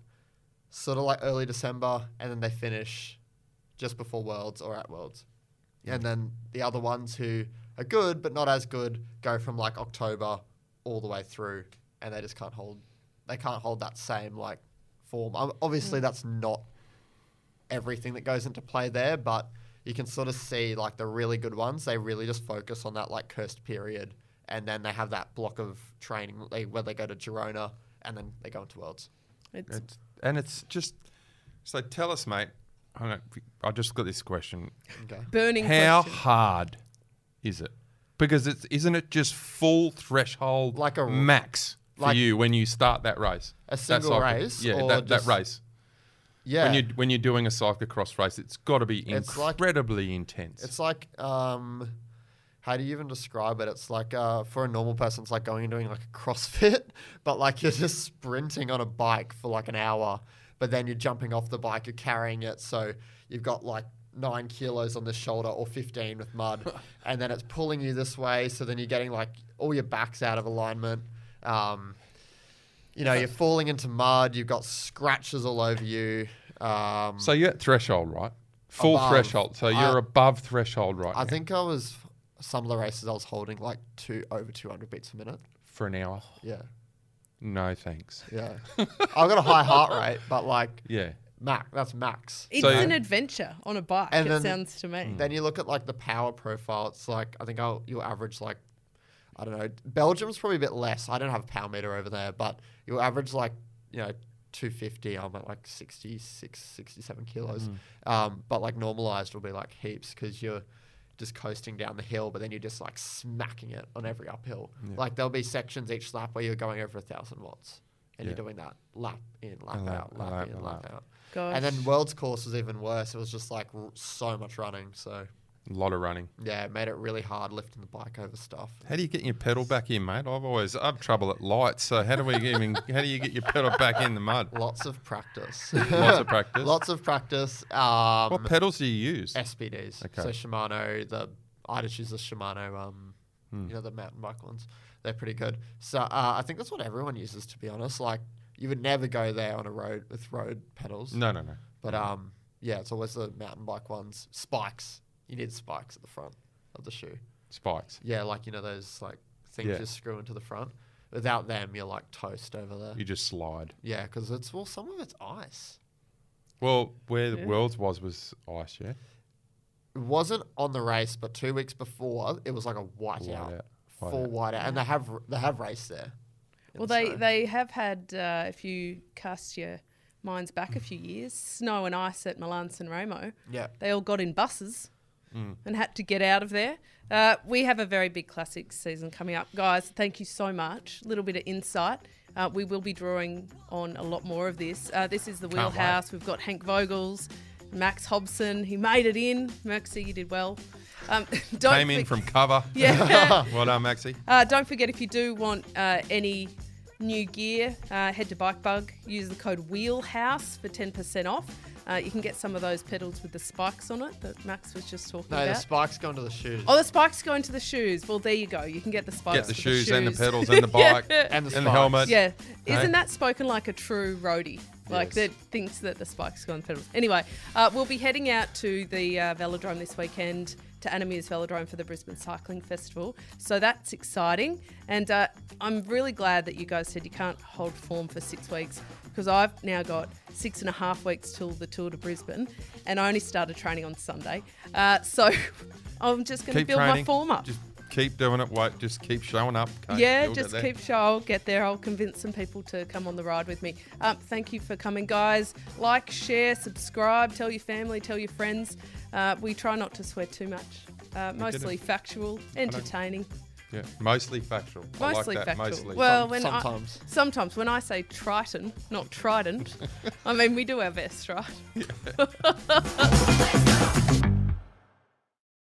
sort of like early December, and then they finish just before Worlds or at Worlds. And then the other ones who are good but not as good go from like October all the way through, and they just can't hold. They can't hold that same like form. Um, Obviously, that's not everything that goes into play there, but you can sort of see like the really good ones. They really just focus on that like cursed period, and then they have that block of training they, where they go to Girona and then they go into Worlds. It's, It's, and it's just so tell us, mate. I, don't, I just got this question. Okay. burning How question. hard is it? Because it's isn't it just full threshold Like a- max for like- you when you start that race? A single race Yeah, or that, that race. Yeah. When you when you're doing a cyclocross race, it's got to be It's like- incredibly intense. It's like um, how do you even describe it? It's like uh, for a normal person, it's like going and doing like a CrossFit, but like you're just sprinting on a bike for like an hour, but then you're jumping off the bike, you're carrying it, so you've got like nine kilos on the shoulder or 15 with mud, and then it's pulling you this way, so then you're getting like all your backs out of alignment. Um, you know, you're falling into mud. You've got scratches all over you. Um, so you're at threshold, right? Full Above. threshold. So you're I- above threshold right I now think I was some of the races I was holding like two over 200 beats a minute. for an hour. Yeah, No thanks. yeah. I've got a high heart rate, but like Yeah. Max, that's max. It's So- an adventure on a bike. And it then- sounds to me. Then you look at like the power profile. It's like I think I'll you'll average like I don't know. Belgium's probably a bit less. I don't have a power meter over there, but you'll average like you know 250. I'm at like 66, 67 kilos. Um, but like normalized will be like heaps because you're just coasting down the hill, but then you're just like smacking it on every uphill. Like there'll be sections each lap where you're going over a thousand watts, and Yeah. you're doing that lap in, lap A lap, out, lap, lap, in, lap, lap. out. Gosh. And then world's course was even worse. It was just like r- so much running. So A lot of running. yeah, it made it really hard lifting the bike over stuff. How do you get your pedal back in, mate? I've always I've trouble at lights. So how do we even how do you get your pedal back in the mud? Lots of practice. Lots of practice. Lots of practice. Um, What pedals do you use? SPDs. Okay. So Shimano, the I just use the Shimano, um, Hmm. you know, the mountain bike ones. They're pretty good. So uh, I think that's what everyone uses, to be honest. Like you would never go there on a road with road pedals. No, no, no. But um, yeah, it's always the mountain bike ones. Spikes. You need spikes at the front of the shoe. Spikes. Yeah, like you know those like things Yeah. you screw into the front. Without them, you're like toast over there. You just slide. Yeah, because it's well, some of it's ice. Well, where the Yeah. world's was was ice, yeah. It wasn't on the race, but two weeks before, it was like a whiteout, Whiteout. Full whiteout, and they have they have raced there. Well, the they, snow. they have had, uh, if you cast your minds back a few years, snow and ice at Milan San Remo. yeah. They all got in buses and had to get out of there. Uh, we have a very big classics season coming up. Guys, thank you so much. A little bit of insight. Uh, we will be drawing on a lot more of this. Uh, this is the wheelhouse. We've got Henk Vogels, Max Hobson. He made it in. Maxie, you did well. Um, don't Came in for- from cover. Yeah. well done, Maxie. Uh, don't forget if you do want uh, any new gear, uh, head to Bikebug. Use the code Wheelhouse for ten percent off. Uh, you can get some of those pedals with the spikes on it that Max was just talking about. No, the spikes go into the shoes. oh, the spikes go into the shoes. Well, there you go. You can get the spikes. Get the for shoes and the pedals and the bike yeah. and the, and the helmet. Yeah, Hey? isn't that spoken like a true roadie? Like Yes. that thinks that the spikes go on the pedals. Anyway, uh, we'll be heading out to the uh, velodrome this weekend to Anna Meares Velodrome for the Brisbane Cycling Festival. So that's exciting, and uh, I'm really glad that you guys said you can't hold form for six weeks because I've now got six and a half weeks till the Tour to Brisbane, and I only started training on Sunday. Uh, so I'm just going to build my form up. Just keep doing it. Wait, just keep showing up. okay? Yeah, You'll just keep show. I'll get there. I'll convince some people to come on the ride with me. Um, thank you for coming, guys. Like, share, subscribe, tell your family, tell your friends. Uh, we try not to swear too much. Uh, mostly factual, entertaining. Yeah, mostly factual. I Mostly like that. factual. Mostly. Well, when sometimes. I, sometimes when I say Triton, not Trident, I mean we do our best, right?